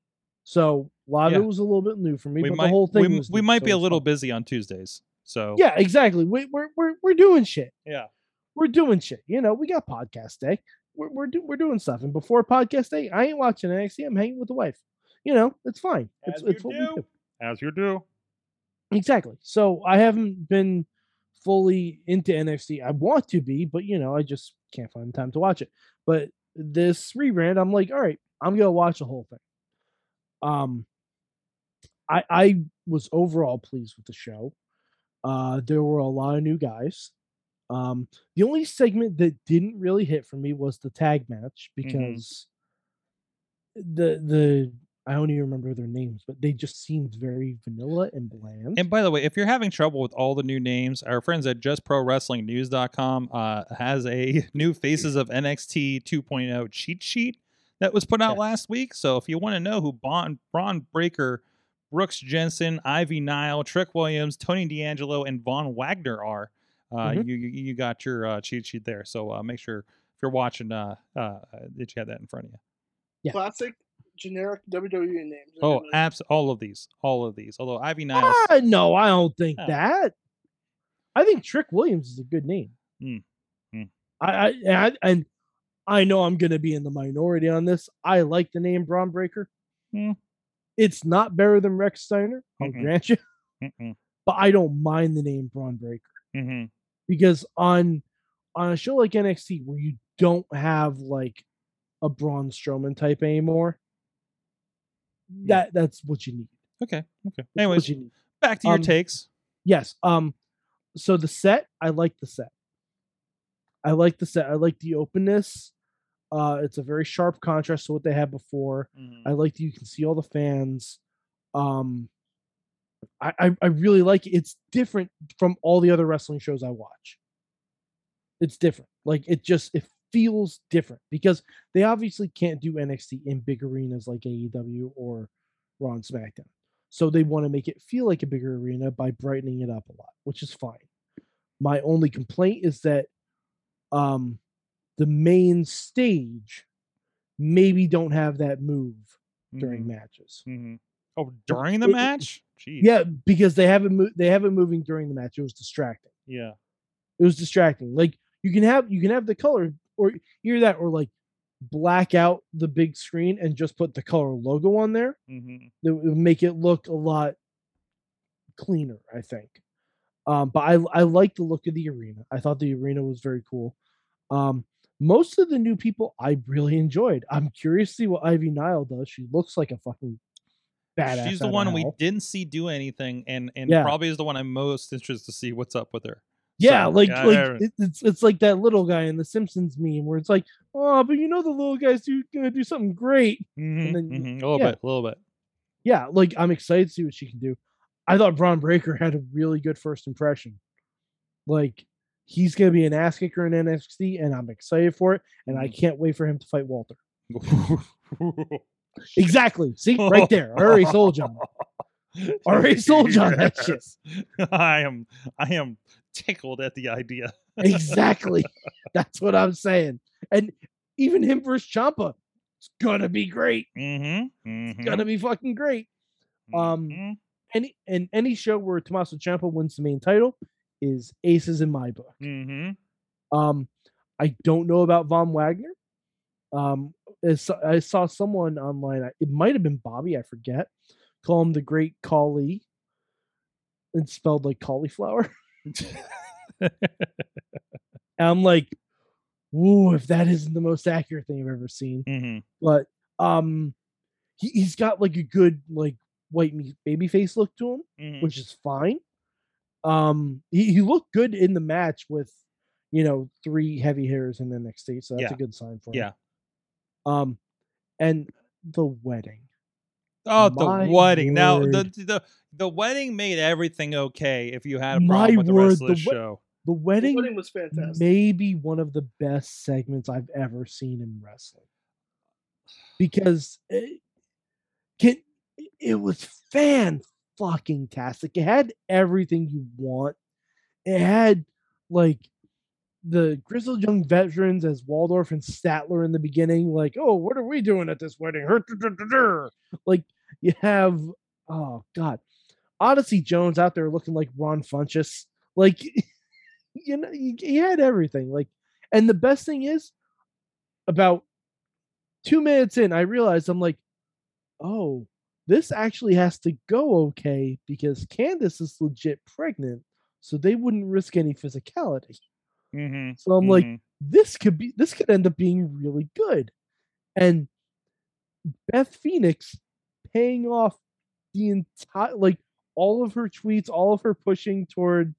So a lot Yeah. of it was a little bit new for me, We but might the whole thing we, we might so be a little fine. busy on Tuesdays. So Yeah, exactly. We, we're we're we're doing shit. yeah. We're doing shit. You know, we got podcast day. We're we're, do, we're doing stuff. And before podcast day, I ain't watching NXT. I'm hanging with the wife. You know, it's fine. It's As it's you what do. we do. As you do. Exactly. So I haven't been fully into NXT. I want to be, but you know, I just can't find the time to watch it. But this rebrand, I'm like, all right, I'm gonna watch the whole thing. Um, I I was overall pleased with the show. Uh, there were a lot of new guys. Um, the only segment that didn't really hit for me was the tag match because the the I don't even remember their names, but they just seemed very vanilla and bland. And by the way, if you're having trouble with all the new names, our friends at justprowrestlingnews.com uh, has a new Faces of NXT 2.0 cheat sheet that was put out Yes. last week. So if you want to know who Bon, Bron Breakker, Brooks Jensen, Ivy Nile, Trick Williams, Tony D'Angelo, and Von Wagner are, uh, Mhm. you, you you got your uh, cheat sheet there. So uh, make sure if you're watching uh, uh, that you have that in front of you. Yeah. Classic, generic WWE names. Oh, everybody. abs- all of these, all of these. Although Ivy Nile, Ah, no, I don't think Oh. that. I think Trick Williams is a good name. Hmm. Hmm. I, I, and I and I know I'm going to be in the minority on this. I like the name Bron Breakker. Hmm. It's not better than Rex Steiner, I'll Mm-mm. grant you, Mm-mm. but I don't mind the name Bron Breakker Mhm. because on on a show like NXT where you don't have like a Braun Strowman type anymore, that that's what you need. Okay. Okay. That's Anyways, you need. back to your Um, takes. Yes. Um. So the set, I like the set. I like the set. I like the openness. Uh, it's a very sharp contrast to what they had before. I like that you can see all the fans. Um, I I, I really like it. It's different from all the other wrestling shows I watch. It's different. Like it just it feels different because they obviously can't do NXT in big arenas like AEW or Raw and SmackDown. So they want to make it feel like a bigger arena by brightening it up a lot, which is fine. My only complaint is that um the main stage maybe don't have that move during Mhm. matches. Mhm. Oh, during the it- it- match? Jeez. Yeah, because they haven't mo- they haven't moving during the match. It was distracting. Yeah. It was distracting. Like you can have you can have the color or either that or like black out the big screen and just put the color logo on there. Mhm. It would make it look a lot cleaner, I think. Um, but I I like the look of the arena. I thought the arena was very cool. Um, most of the new people I really enjoyed. I'm curious to see what Ivy Nile does. She looks like a fucking badass. She's the one we didn't see do anything, and and Yeah. probably is the one I'm most interested to see what's up with her. Yeah, So, like yeah, like it, it's it's like that little guy in the Simpsons meme where it's like, oh, but you know the little guy's do, gonna do something great. Mhm, then- mhm, a little yeah. bit, a little bit. Yeah, like I'm excited to see what she can do. I thought Bron Breakker had a really good first impression. Like he's gonna be an ass kicker in NXT, and I'm excited for it. And I Mhm. can't wait for him to fight Walter. Exactly. See right there. I already sold you. Already sold you on that shit. I am I am tickled at the idea. Exactly. That's what I'm saying. And even him versus Ciampa, it's gonna be great. Mm-hmm. mm-hmm. Gonna be fucking great. um, mhm, Any and any show where Tommaso Ciampa wins the main title is aces in my book. mhm. Um, I don't know about Von Wagner. Um, I saw someone online. It might have been Bobby. I forget. Call him the Great Kali. It's spelled like cauliflower. And I'm like, whoa, if that isn't the most accurate thing I've ever seen. Mhm. But um, he, he's got like a good like white meat baby face look to him, Mhm. which is fine. Um, he, he looked good in the match with, you know, three heavy hitters in the next state, so that's Yeah. a good sign for him. Yeah. Um, and the wedding. Oh, the My wedding. Now the the the wedding made everything okay if you had a My problem with the word, rest of the, the show. The The wedding, wedding was fantastic. Maybe one of the best segments I've ever seen in wrestling because it, can, it was fan fucking tastic. It had everything you want. It had like the grizzled young veterans as Waldorf and Statler in the beginning, like, oh, what are we doing at this wedding? Like you have, oh god, Odyssey Jones out there looking like Ron Funches, like you know, you had everything. Like, and the best thing is, about two minutes in, I realized I'm like, oh, this actually has to go okay because Candice is legit pregnant, so they wouldn't risk any physicality. Mm-hmm. So I'm like, this could be this could end up being really good. And Beth Phoenix paying off the entire like all of her tweets, all of her pushing toward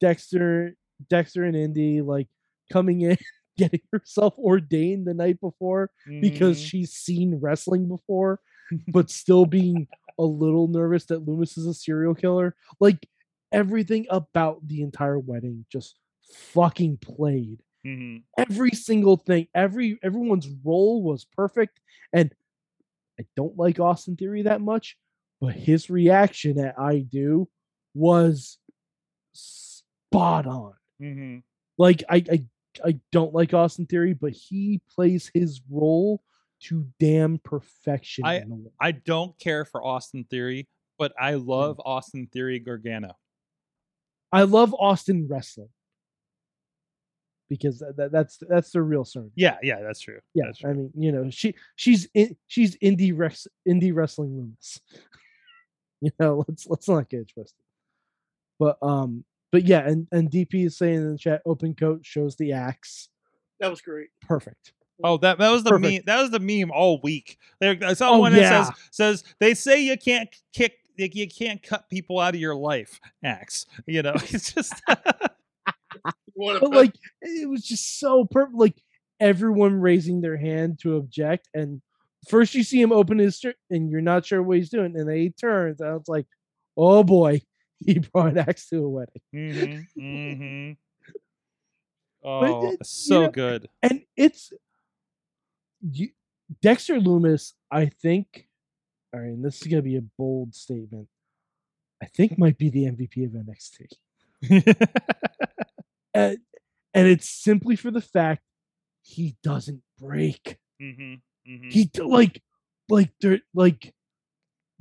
Dexter, Dexter and Indi, like coming in, getting herself ordained the night before because Mhm. she's seen wrestling before, but still being a little nervous that Lumis is a serial killer. Like everything about the entire wedding just fucking played. Mhm. Every single thing, every everyone's role was perfect. And I don't like Austin Theory that much, but his reaction at I do was spot on Mhm. like I, I I don't like Austin Theory, but he plays his role to damn perfection. I- I don't care for Austin Theory, but I love Austin Theory Gargano. I love Austin wrestling because that, that- that's that's the real surname. Yeah, yeah, that's true. Yeah, that's I mean, you know, she she's in, she's indie rex, indie wrestling Lumis. you know, let's let's not get twisted. But um, but yeah, and and DP is saying in the chat, open coat shows the axe. That was great. Perfect. Oh, that that was the Perfect. meme. That was the meme all week. There, I saw Oh, one that yeah. says says they say you can't kick, you can't cut people out of your life. Axe, you know, it's just but like it was just so perfect. Like everyone raising their hand to object, and first you see him open his shirt, and you're not sure what he's doing, and then he turns, and it's like, oh boy, he brought an axe to a wedding, hmm hmm Oh, it- you so know, good. and it's you, Dexter Lumis. I think, all right, and this is gonna be a bold statement. I think might be the MVP of NXT. and, and it's simply for the fact he doesn't break. hmm hmm He like like they're like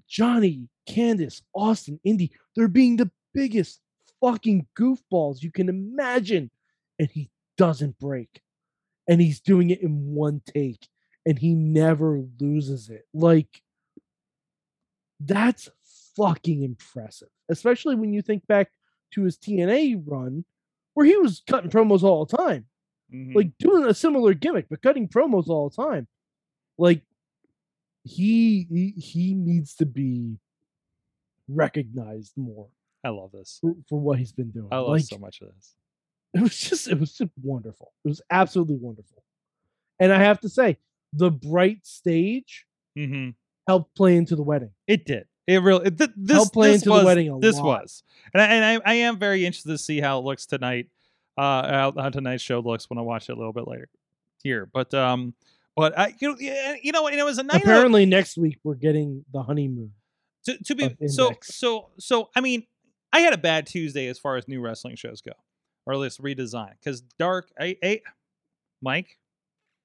Johnny, Candice, Austin, Indi. They're being the biggest fucking goofballs you can imagine, and he doesn't break. and he's doing it in one take and he never loses it. Like that's fucking impressive, especially when you think back to his TNA run where he was cutting promos all the time, Mhm. like doing a similar gimmick, but cutting promos all the time. Like he he, he needs to be recognized more I love this. for, for what he's been doing. I love like, so much of this. it was just it was just wonderful. It was absolutely wonderful. And I have to say, the bright stage hmm helped play into the wedding. It did. It really it, th- this Helped play this into the was, wedding a This lot. was, and I, and I, I am very interested to see how it looks tonight. Uh, how, tonight's show looks when I watch it a little bit later here. But um, but I you know you know and it was a night. of- Apparently, next week we're getting the honeymoon. to, to be so so so i mean i had a bad tuesday as far as new wrestling shows go or at least redesign because dark I, I, mike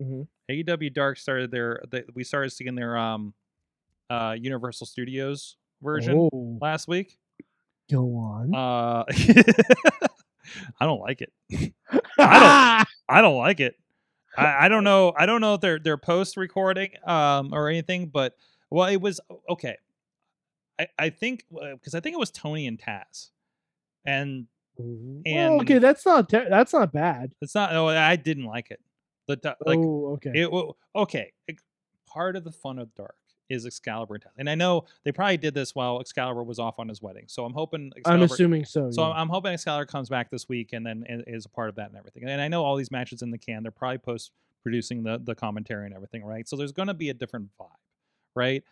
mm-hmm. aew dark started their they, we started seeing their um uh universal studios version Oh, last week go on. uh i don't like it I I don't like it. I, I don't know. I don't know if they're they're post recording um or anything, but well, it was okay. I I think because I think it was Tony and Taz, and well, and- okay, that's not ter- that's not bad. it's not. Oh, I didn't like it. The like oh, okay. it. Okay, it- part of the fun of Dark is Excalibur and I know they probably did this while Excalibur was off on his wedding. So I'm hoping. I'm assuming so. So yeah. I'm, I'm hoping Excalibur comes back this week and then is a part of that and everything. And I know all these matches in the can. They're probably post producing the the commentary and everything, right? So there's going to be a different vibe, right?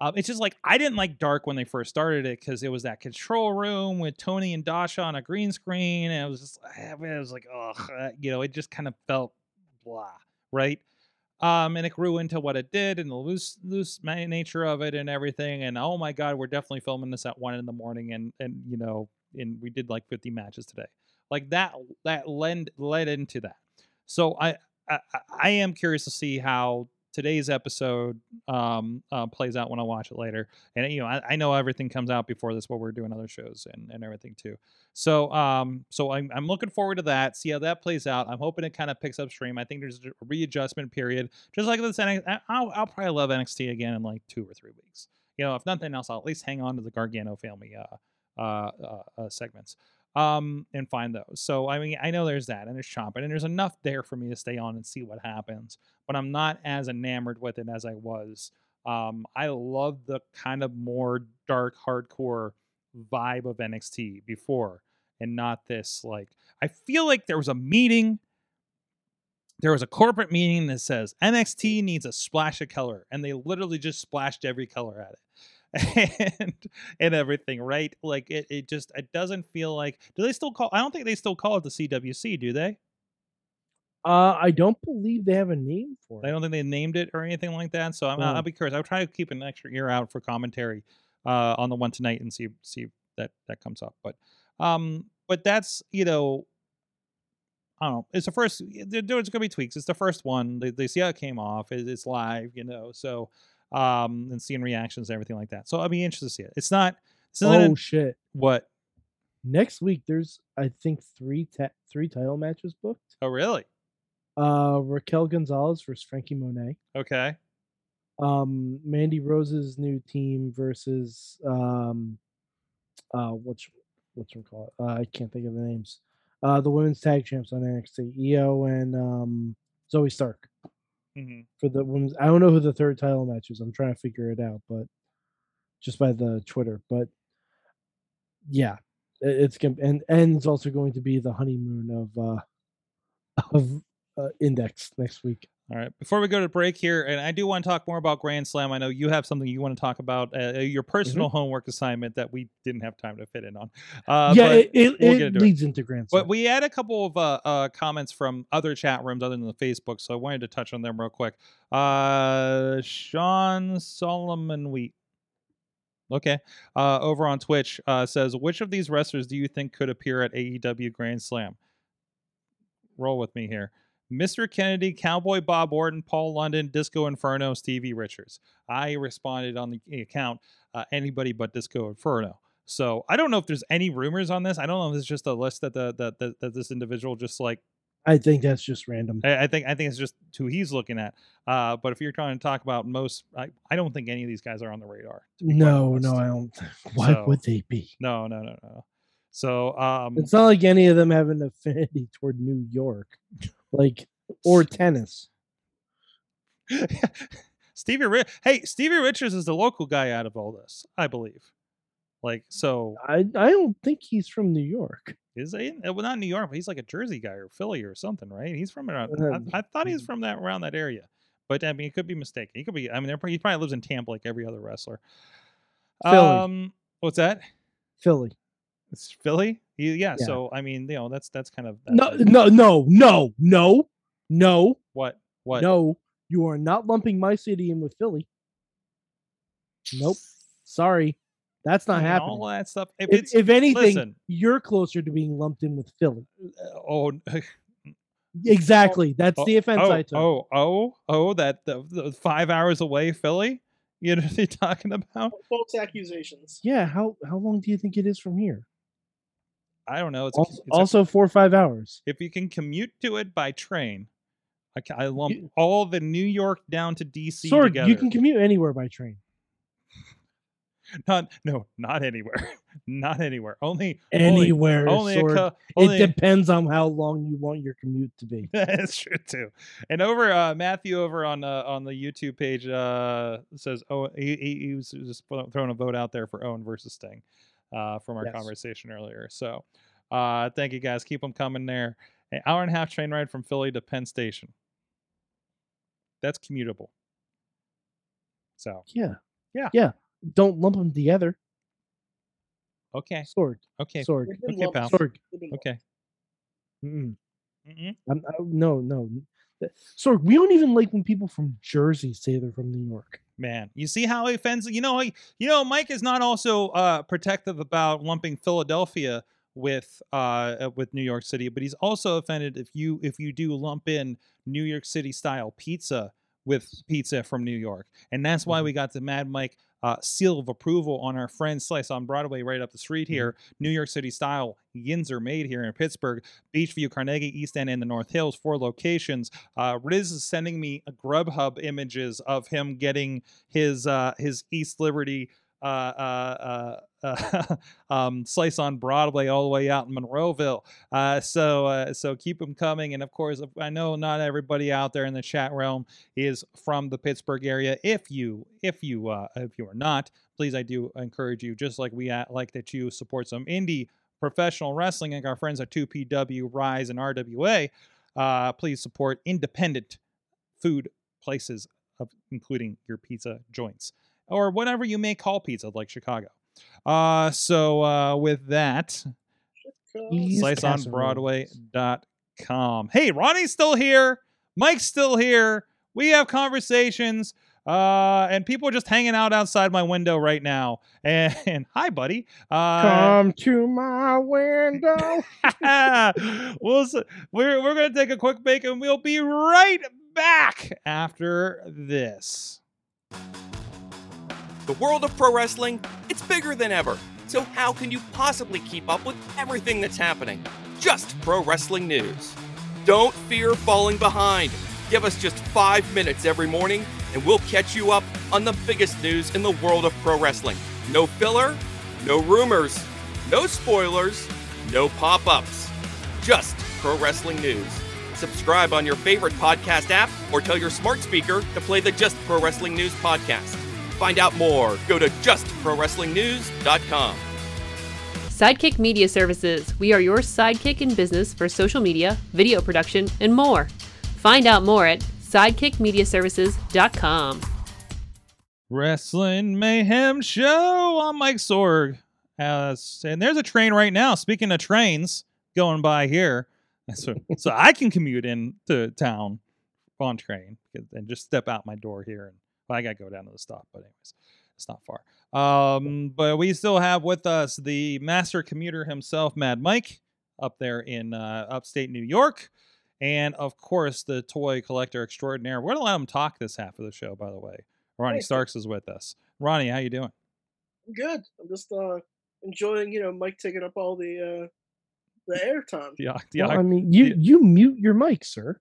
Um, it's just like I didn't like Dark when they first started it because it was that control room with Tony and Dasha on a green screen, and it was just eh, it was like, ugh, you know, it just kind of felt blah, right? Um, and it grew into what it did and the loose loose nature of it and everything. And oh my god, we're definitely filming this at one in the morning, and and you know, and we did like 50 matches today. Like that that led led into that. So I I, I- I am curious to see how today's episode um uh, plays out when I watch it later. And you know, I, I know everything comes out before this, but we're doing other shows and, and everything too. So um so I'm I'm looking forward to that. See how that plays out. I'm hoping it kind of picks up stream. I think there's a readjustment period, just like this. I- I'll I'll probably love NXT again in like two or three weeks. You know, if nothing else, I'll at least hang on to the Gargano family uh uh, uh, uh segments um and find those. So I mean, I know there's that and there's chomping and there's enough there for me to stay on and see what happens. But I'm not as enamored with it as I was. Um, I love the kind of more dark, hardcore vibe of NXT before, and not this like. I feel like there was a meeting. There was a corporate meeting that says NXT needs a splash of color, and they literally just splashed every color at it. and and everything, right? Like it, it just it doesn't feel like do they still call I don't think they still call it the CWC, do they? uh, I don't believe they have a name for it. I don't think they named it or anything like that. So I'm, Oh. I'll be curious. I'll try to keep an extra ear out for commentary uh, on the one tonight and see see if that that comes up. But um, but that's you know, I don't know. It's the first. There's gonna be tweaks. It's the first one. They, they see how it came off. It, it's live, you know. So um, and seeing reactions and everything like that. So I'll be interested to see it. It's not. This isn't Oh a- shit! what? Next week there's I think three ta- three title matches booked. Oh really? Uh, Raquel Gonzalez versus Franky Monet. Okay. Um, Mandy Rose's new team versus um, uh, what's what's we call it? Uh, I can't think of the names. Uh, the women's tag champs on NXT, Io and um, Zoey Stark hmm for the women's. I don't know who the third title match is. I'm trying to figure it out, but just by the Twitter. But yeah, it- it's gonna and and it's also going to be the honeymoon of uh of uh, Index next week. All right. Before we go to break here, and I do want to talk more about Grand Slam. I know you have something you want to talk about, uh, your personal homework assignment that we didn't have time to fit in on. Uh, yeah, but, it, it, we'll it into it. leads into Grand Slam. but we had a couple of uh, uh, comments from other chat rooms other than the Facebook, so I wanted to touch on them real quick. Uh, Sean Solomon Wheat. Okay. Uh, over on Twitch uh, says, which of these wrestlers do you think could appear at AEW Grand Slam? Roll with me here. Mr. Kennedy, Cowboy Bob Orton, Paul London, Disco Inferno, Stevie Richards. I responded on the account, uh, anybody but Disco Inferno. So I don't know if there's any rumors on this. I don't know if it's just a list that the that, that, that this individual just like I think that's just random. I, I think I think it's just who he's looking at. Uh, but if you're trying to talk about most, I, I don't think any of these guys are on the radar. to be quite No, no, I don't. Why So- would they be? no, no, no, no. So um, It's not like any of them have an affinity toward New York, like or tennis. Stevie, Ri- hey, Stevie Richards is the local guy out of all this, I believe. Like, so I I don't think he's from New York. is he? uh, Well, not New York, but he's like a Jersey guy or Philly or something, right? He's from around. Um, I, I thought he was from that around that area, but I mean, he could be mistaken. He could be. I mean, they're, he probably lives in Tampa like every other wrestler. Philly. Um, what's that? Philly. It's Philly. He, yeah, Yeah. So I mean, you know, that's that's kind of No, that's- no, no, no, no, no, What? What? no. You are not lumping my city in with Philly. Nope. Sorry, that's I not mean, happening. All that stuff. If, If, it's if anything, listen. you're closer to being lumped in with Philly. uh, oh. Exactly. That's Oh, the offense oh, I took. Oh, oh, oh, that the, the five hours away, Philly. You know what you're talking about? False accusations. Yeah. How how long do you think it is from here? I don't know. It's, Also, it's a- also four or five hours. if you can commute to it by train, I, I lump You- all the New York down to DC Sorg, together. you can commute anywhere by train. not no, not anywhere, not anywhere. Only only- Anywhere. Only, a co- only it depends on how long you want your commute to be. That's true too. And over uh, Matthew over on uh, on the YouTube page uh, says, "Oh, he, he, he was just throwing a vote out there for Owen versus Sting uh, from our Yes. conversation earlier." So, uh, thank you guys. Keep them coming there. An hour and a half train ride from Philly to Penn Station. That's commutable. So Yeah. Yeah. Yeah. Don't lump them together. okay, Sorg. okay, Sorg. Okay, lumped. pal. Sorg. They've been lumped. okay. Mm-mm. Mm-mm. I'm, I, no, no. Sorg. We don't even like when people from Jersey say they're from New York. Man, you see how he. You know, he, you know, Mike is not also uh, protective about lumping Philadelphia with uh, uh, with New York City, but he's also offended if you if you do lump in New York City style pizza with pizza from New York, and that's why we got the Mad Mike uh, seal of approval on our friend Slice on Broadway right up the street here, New York City style yins are made here in Pittsburgh, Beechview, Carnegie, East End, and the North Hills, four locations. Uh, Riz is sending me a Grubhub images of him getting his uh, his East Liberty uh, uh, uh, um, slice on Broadway all the way out in Monroeville. Uh, so uh, so keep them coming, and of course, I know not everybody out there in the chat realm is from the Pittsburgh area. If you if you uh, if you are not, please I do encourage you, just like we like that you support some indie professional wrestling, like our friends at 2PW, Rise, and RWA. Uh, please support independent food places, of, including your pizza joints or whatever you may call pizza, like Chicago. Uh, so uh, with that, East sliceonbroadway.com. Hey, Ronnie's still here. Mike's still here. We have conversations. Uh, and people are just hanging out outside my window right now. And, hi, buddy. Uh, Come to my window. we'll, we're we're gonna take a quick break, and we'll be right back after this. The world of pro wrestling, it's bigger than ever. So how can you possibly keep up with everything that's happening? Just pro wrestling news. Don't fear falling behind. Give us just 5 minutes every morning and we'll catch you up on the biggest news in the world of pro wrestling. No filler, no rumors, no spoilers, no pop-ups. Just pro wrestling news. Subscribe on your favorite podcast app or tell your smart speaker to play the Just Pro Wrestling News podcast. Find out more. Go to justprowrestlingnews.com. Sidekick Media Services. We are your sidekick in business for social media, video production, and more. Find out more at sidekickmediaservices.com. Wrestling Mayhem Show. I'm Mike Sorg. Uh, and there's a train right now. Speaking of trains going by here, so, so I can commute into town on train and just step out my door here. And well, I got to go down to the stop, but anyways, it's not far. Um, but we still have with us the master commuter himself, Mad Mike, up there in uh, upstate New York. And of course, the toy collector extraordinaire. We're gonna let him talk this half of the show, by the way. Ronnie Hey. Starks is with us. Ronnie, how you doing? I'm good. I'm just uh enjoying, you know, Mike taking up all the uh the airtime. The, o- the Well, o- I mean, you you mute your mic, sir.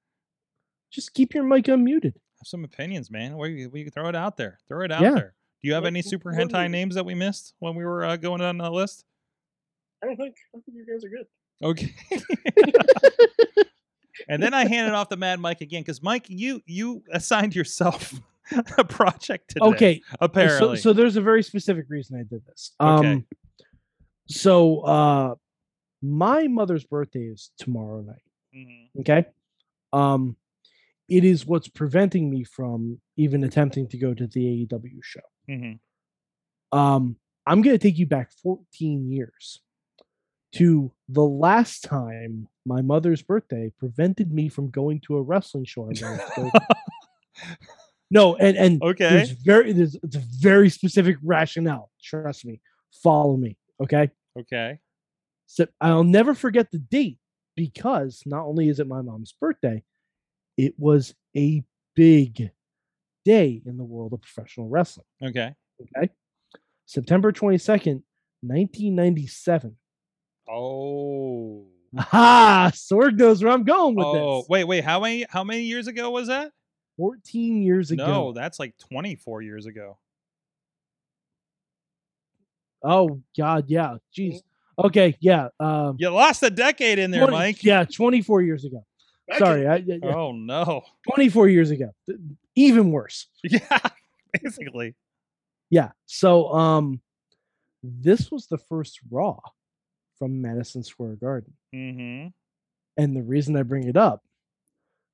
Just keep your mic unmuted. Have some opinions, man. We we throw it out there. Throw it out Yeah. there. Do you have any super what do hentai you- names that we missed when we were uh, going down the list? I don't think. I think you guys are good. Okay. and then I handed off the Mad Mike again because Mike, you you assigned yourself a project today. Okay, so, apparently. so there's a very specific reason I did this. Um, Okay. so uh, my mother's birthday is tomorrow night. Mhm. Okay. Um, it is what's preventing me from even attempting to go to the AEW show. Mhm. Um, I'm going to take you back 14 years to the last time my mother's birthday prevented me from going to a wrestling show. I wanted to go to. no, and and Okay. there's very there's it's a very specific rationale. Trust me. Follow me. Okay. Okay. So I'll never forget the date because not only is it my mom's birthday, it was a big day in the world of professional wrestling. Okay. Okay. September 22nd, 1997. Oh. Ha! Sorg knows where I'm going with Oh, this. Oh, wait, wait. How many how many years ago was that? 14 years ago. No, that's like 24 years ago. Oh, God. Yeah. Jeez. Okay. Yeah. Um, You lost a decade in there, 20 Mike. Yeah. 24 years ago. Back Sorry. in- I, yeah, yeah, Oh no. 24 years ago. Even worse. Yeah. Basically. Yeah. So um this was the first Raw from Madison Square Garden. Mm-hmm. And the reason I bring it up,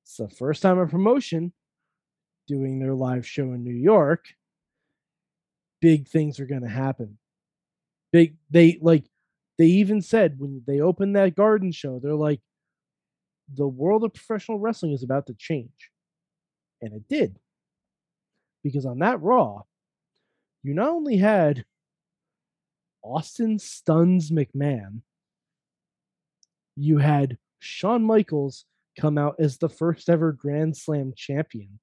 it's the first time a promotion doing their live show in New York. Big things are gonna happen. Big they like they even said when they opened that garden show, they're like, the world of professional wrestling is about to change. And it did. Because on that Raw, you not only had Austin Stuns McMahon, you had Shawn Michaels come out as the first ever Grand Slam champion.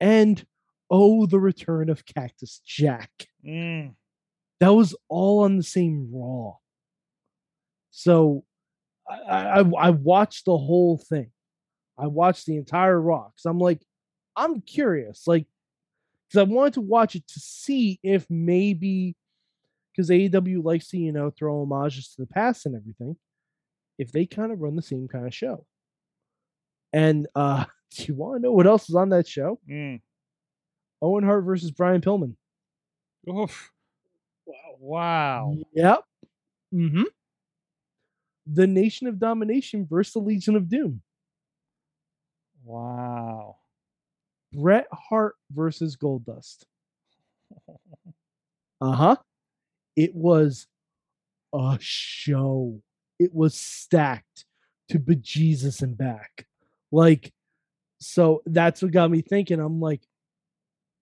And oh, the return of Cactus Jack. Mm. That was all on the same Raw. So I, I, I watched the whole thing. I watched the entire Raw because I'm like, I'm curious, like, because I wanted to watch it to see if maybe because AEW likes to, you know, throw homages to the past and everything, if they kind of run the same kind of show. And uh do you want to know what else is on that show? Mm. Owen Hart versus Brian Pillman. Oof. Wow. Wow. Yep. Mm-hmm. The Nation of Domination versus the Legion of Doom. Wow. Bret Hart versus Goldust. Uh huh. It was a show. It was stacked to bejesus and back. Like, so that's what got me thinking. I'm like,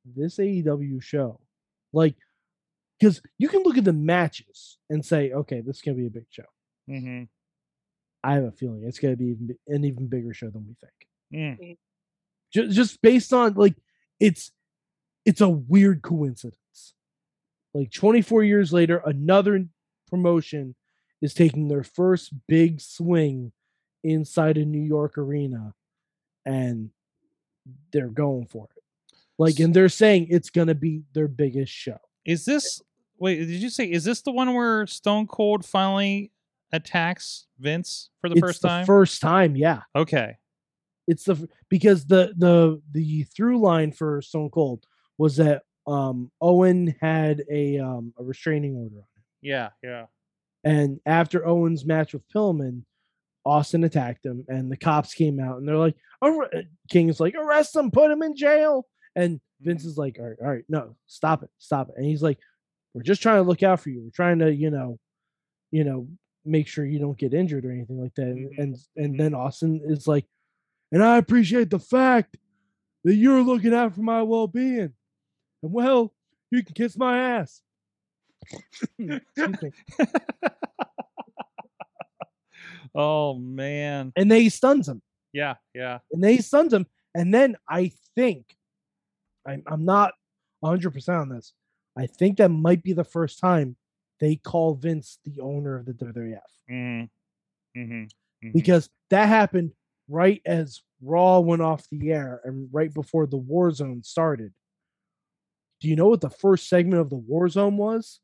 this AEW show, like, because you can look at the matches and say, okay, this can be a big show. Mm-hmm. I have a feeling it's gonna be even, an even bigger show than we think. Mm. just just based on like it's it's a weird coincidence like 24 years later another promotion is taking their first big swing inside a new york arena and they're going for it like and they're saying it's gonna be their biggest show Is this wait, did you say is this the one where Stone Cold finally attacks Vince for the it's first the time? first time yeah okay. it's the because the the the through line for Stone Cold was that um Owen had a um a restraining order on him. Yeah, yeah. And after Owen's match with Pillman, Austin attacked him and the cops came out and they're like, "Arre-" King's like, arrest him, put him in jail. And Vince is like, all right, all right, no, stop it, stop it. And he's like, we're just trying to look out for you. We're trying to, you know, you know, make sure you don't get injured or anything like that. And Mhm, and, and then Austin is like, and I appreciate the fact that you're looking out for my well-being. And well, you can kiss my ass. Oh man. And then he stuns him. Yeah, yeah. and then he stuns him. And then I think I'm, I'm not 100% on this. I think that might be the first time they call Vince the owner of the WWF Mm-hmm. Mm-hmm. because that happened right as Raw went off the air and right before the War Zone started. Do you know what the first segment of the War Zone was?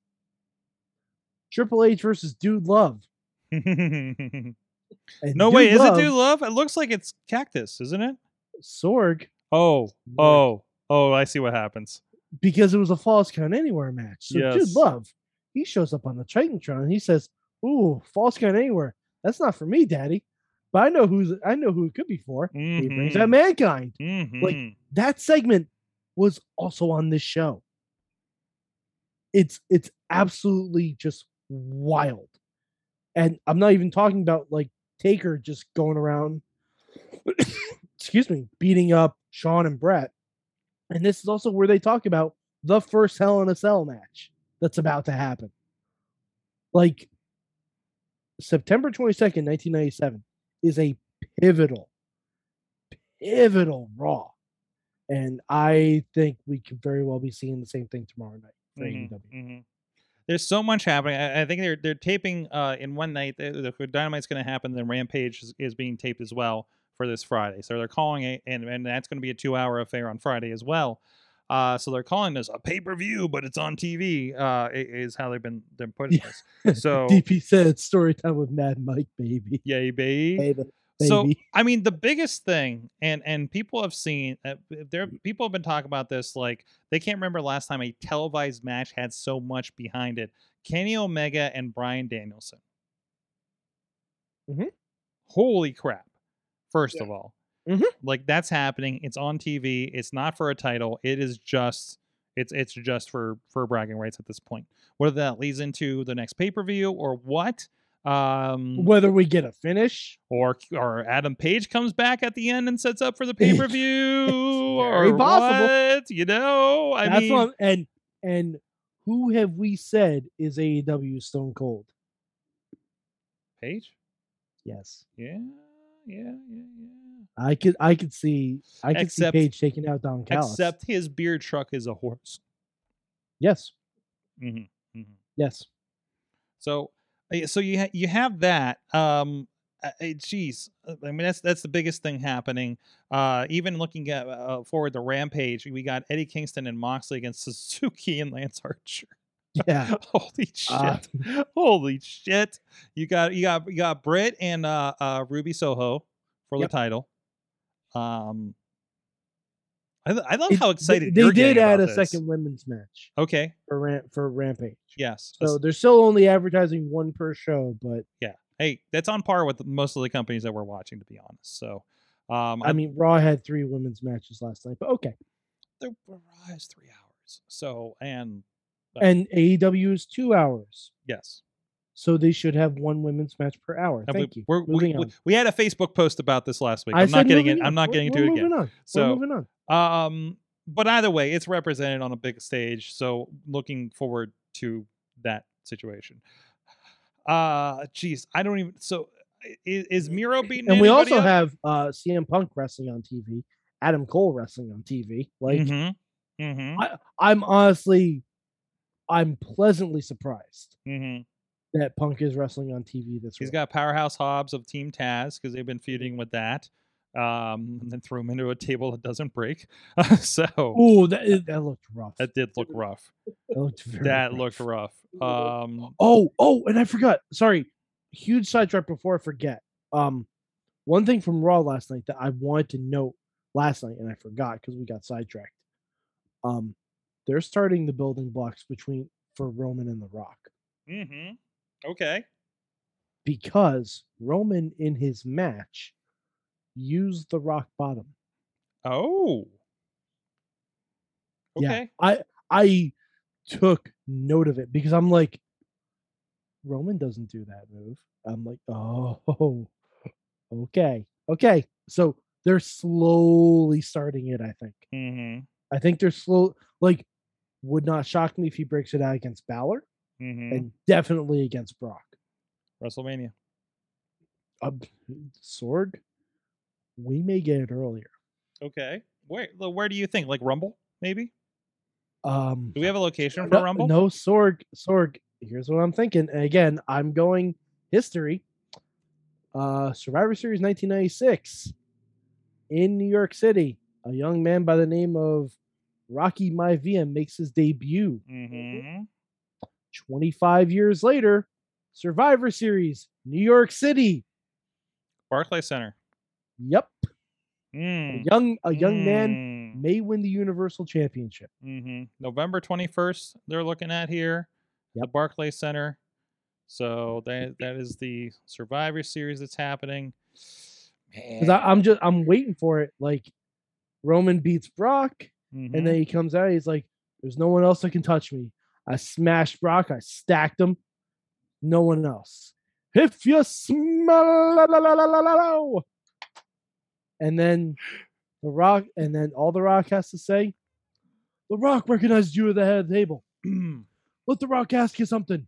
Triple H versus Dude Love. Mm-hmm. No Dude way, is it Dude Love? It looks like it's Cactus, isn't it? Sorg Oh, oh, oh! I see what happens. because it was a false count anywhere match. So Dude Love, he shows up on the Titantron and he says, "Ooh, false count anywhere. That's not for me, Daddy. But I know who's I know who it could be for. He brings Mhm. out mankind. Mhm. That segment was also on this show. It's it's absolutely just wild. And I'm not even talking about like Taker just going around excuse me, beating up Shawn and Bret. And this is also where they talk about the first Hell in a Cell match that's about to happen. Like September 22nd, 1997 is a pivotal, pivotal Raw. And I think we could very well be seeing the same thing tomorrow night for Mhm, AEW. mhm. There's so much happening. I, I think they're they're taping uh, in one night. The, the Dynamite's going to happen. Then Rampage is, is being taped as well for this Friday. So they're calling it, and and that's going to be a two hour affair on Friday as well. Uh, so they're calling this a pay per view, but it's on TV. Uh, is how they've been they're putting this. So DP said story time with Mad Mike, baby. yay, baby. Baby. So. I mean, the biggest thing, and and people have seen, uh, there people have been talking about this. Like they can't remember last time a televised match had so much behind it. Kenny Omega and Bryan Danielson. Mhm. Holy crap! First Yeah. of all, Mhm. like that's happening. It's on TV. It's not for a title. It is just. It's it's just for for bragging rights at this point. Whether that leads into the next pay per view or what, um, Whether we get a finish, or or Adam Page comes back at the end and sets up for the pay per view, or possible. what? You know, I that's mean, what, and and who have we said is AEW Stone Cold? Page. Yes. Yeah. Yeah, yeah, yeah, I could I could see I could Except- see Page taking out Don. Callis. Except his beer truck is a horse. yes, hmm yes. So, so you ha- you have that. Um, uh, uh, geez, I mean that's that's the biggest thing happening. Uh, even looking at uh, forward to Rampage, we got Eddie Kingston and Moxley against Suzuki and Lance Archer. Yeah. Holy shit! Uh, Holy shit! You got you got you got Britt and uh, uh Ruby Soho for Yep. the title. Um, I, I love It- how excited they, you're did add a this. second women's match Okay. for Ram- for Rampage. Yes. So they're still only advertising one per show, but yeah, hey, that's on par with most of the companies that we're watching, to be honest. So, um, I mean Raw had three women's matches last night. But okay, the Raw is three hours. So, and and AEW is two hours, yes, so they should have one women's match per hour. And we- Thank you. We're, we, we, we had a Facebook post about this last week. I I'm not getting it. I'm not getting we're it again. On. So- we're moving on. Um, but either way, it's represented on a big stage. So, looking forward to that situation. Uh, geez, I don't even. So, is, is Miro beating? And we also up? have uh CM Punk wrestling on TV, Adam Cole wrestling on TV. Like Mhm, mhm, I'm honestly, I'm pleasantly surprised mhm. That Punk is wrestling on TV this He's week. got Powerhouse Hobbs of Team Taz because they've been feuding with that. Um, and then threw him into a table that doesn't break. so oh, that, is- that looked rough. that did look rough. That looked very That rough. looked rough. Um, Oh, oh, and I forgot. Sorry, huge sidetrack before I forget. Um, one thing from Raw last night that I wanted to note last night, and I forgot because we got sidetracked. Um, they're starting the building blocks between for Roman and The Rock hmm Okay. because Roman in his match used the Rock bottom. Oh. Yeah, Okay. I I took note of it because I'm like, Roman doesn't do that move. I'm like, oh, okay, okay. So they're slowly starting it. I think. Mm-hmm. I think they're slow. Like, would not shock me if he breaks it out against Balor Mm-hmm. and definitely against Brock. WrestleMania. Uh, Sorg, we may get it earlier. Okay. Where where do you think? Like Rumble, maybe? Um, Do we have a location for no, Rumble? No, Sorg, Sorg. here's what I'm thinking. And again, I'm going history. Uh, Survivor Series 1996 in New York City. A young man by the name of Rocky Maivia makes his debut. Mm-hmm. 25 years later, Survivor Series, New York City. Barclay Center. Yep. A Mm. young a young man Mm. may win the Universal Championship. hmm November 21st, they're looking at here, the Barclay Center. So that that is the Survivor Series that's happening. Because I'm just I'm waiting for it. Like Roman beats Brock, Mhm. and then he comes out. He's like, "There's no one else that can touch me. I smashed Brock. I stacked him. No one else. If you smell, and then the Rock, and then all the Rock has to say, the Rock recognized you at the head of the table. Let the Rock ask you something.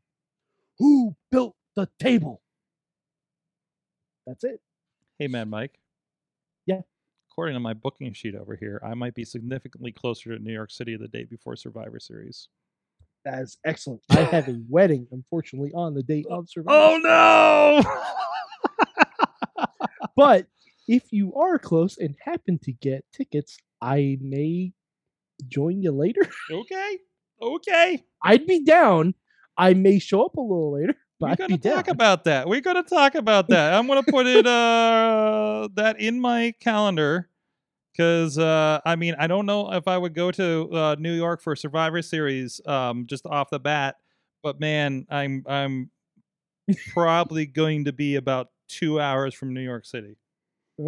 Who built the table? That's it. hey, man, Mike. Yeah. According to my booking sheet over here, I might be significantly closer to New York City the day before Survivor Series. That is excellent. I have a wedding, unfortunately, on the date of Survivor. Oh no! But if you are close and happen to get tickets, I may join you later. okay, okay. I'd be down. I may show up a little later, but We're I'd gonna be down. talk about that. We're gonna talk about that. I'm gonna put it uh that in my calendar because uh I mean I don't know if I would go to uh, New York for Survivor Series um just off the bat, but man, I'm I'm probably going to be about two hours from New York City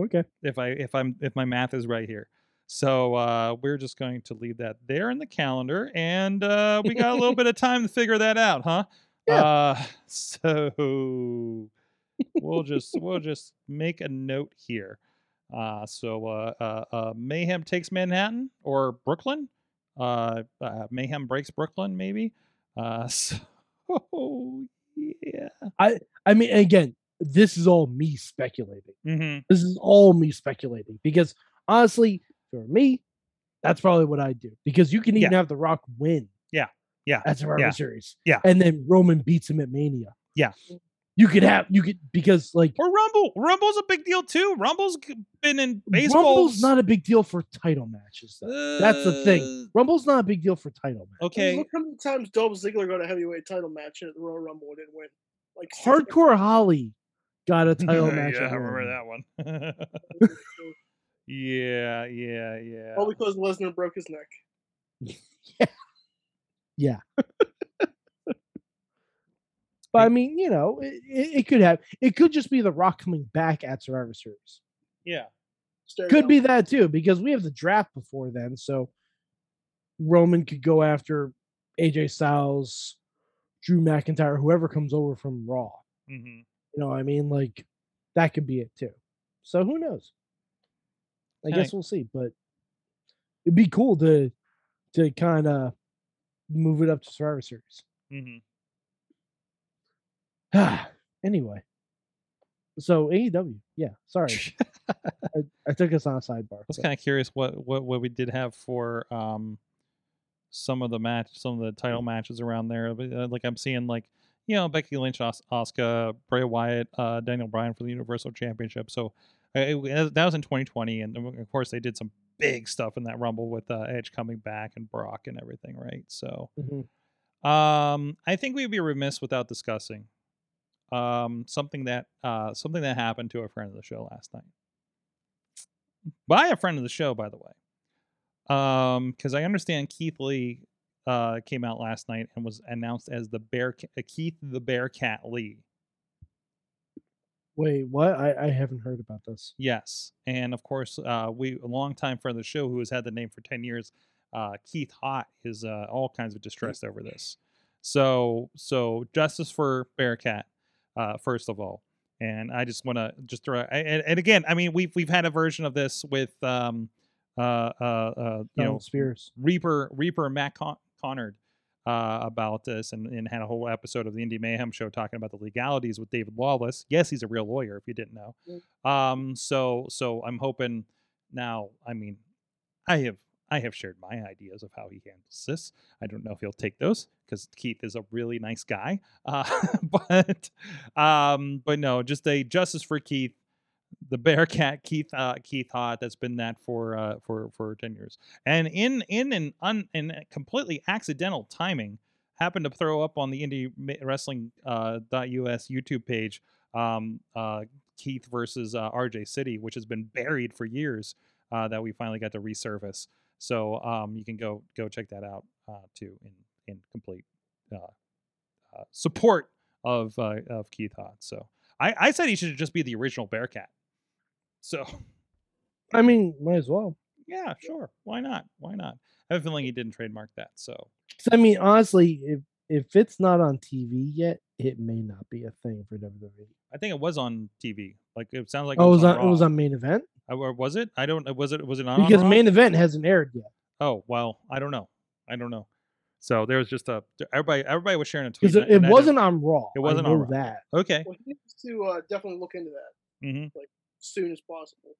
okay. if I if I'm if my math is right here. So uh, we're just going to leave that there in the calendar, and uh, we got a little bit of time to figure that out, huh? Yeah. Uh, so we'll just we'll just make a note here. Uh, so uh, uh, uh, Mayhem takes Manhattan or Brooklyn. Uh, uh, Mayhem breaks Brooklyn, maybe. Uh, so yeah. I I mean, again, this is all me speculating. hmm This is all me speculating because honestly, for me, that's probably what I do because you can even have The Rock win. Yeah. Yeah. At Survivor Yeah. Series. Yeah. And then Roman beats him at Mania. Yeah. You could have, you could, because like, Or Rumble. Rumble's a big deal too. Rumble's been in baseball. Rumble's not a big deal for title matches. though. That's the thing. Uh, Rumble's not a big deal for title matches. Okay. Look how many times Dolph Ziggler got a heavyweight title match at the Royal Rumble and didn't win. Like Hardcore Holly got a title match. yeah, at I remember Roman. that one. yeah, yeah, yeah. All because Lesnar broke his neck. But I mean, you know, it, it, could have. It could just be The Rock coming back at Survivor Series. yeah. Stare Could be that too, because we have the draft before then. So Roman could go after AJ Styles, Drew McIntyre, whoever comes over from Raw. hmm You know what I mean? Like that could be it too. So who knows? I guess we'll see. But it'd be cool to to kind of move it up to Survivor Series. hmm anyway. So AEW, yeah. Sorry, I, I took us on a sidebar. I was kind of curious what, what what we did have for um some of the match, some of the title matches around there. But, uh, Like I'm seeing like you know Becky Lynch, Os- Oscar, Bray Wyatt, uh, Daniel Bryan for the Universal Championship. So uh, it- that was in 2020, and of course they did some big stuff in that Rumble with uh, Edge coming back and Brock and everything, right? So Mhm. um, I think we'd be remiss without discussing um, something that uh, something that happened to a friend of the show last night. By a friend of the show, by the way, because I understand Keith Lee uh, came out last night and was announced as the Bear uh, Keith the Bearcat Lee. Wait, what? I, I haven't heard about this. Yes, and of course, uh, we a long time friend of the show who has had the name for ten years, uh, Keith Hott is uh, all kinds of distressed over this. So, so justice for Bearcat, uh, first of all, and I just want to just throw and, and again, I mean, we've we've had a version of this with um, uh, uh, uh, you Donald know, Spears. Reaper Reaper Matt Con- Connard uh, about this and, and had a whole episode of the Indie Mayhem show talking about the legalities with David Lawless. Yes, he's a real lawyer if you didn't know. Um so so I'm hoping now I mean I have I have shared my ideas of how he handles this. I don't know if he'll take those because Keith is a really nice guy. Uh, but um, but no, just a justice for Keith, the Bearcat Keith uh, Keith Hott that's been that for uh, for for ten years, and in in an un in completely accidental timing, happened to throw up on the Indie Wrestling uh, .us YouTube page um, uh, Keith versus uh, RJ City, which has been buried for years. Uh, that we finally got to resurface. So um, you can go go check that out uh, too in in complete uh, uh, support of uh, of Keith Hott. So I, I said he should just be the original Bearcat. So I mean, might as well. yeah, sure, why not? Why not? I have a feeling he didn't trademark that. So I mean, honestly, if if it's not on TV yet, it may not be a thing for WWE. I think it was on TV. Like it sounds like oh, it was on, Raw. it was on main event or was it? I don't. Was it? Was it on? on because Raw? main event hasn't aired yet. Oh well, I don't know. I don't know. So there was just a everybody. Everybody was sharing a tweet. It, I- it wasn't on Raw. It wasn't I on Raw. that. Okay. Well, he needs to uh, definitely look into that hmm as soon as possible.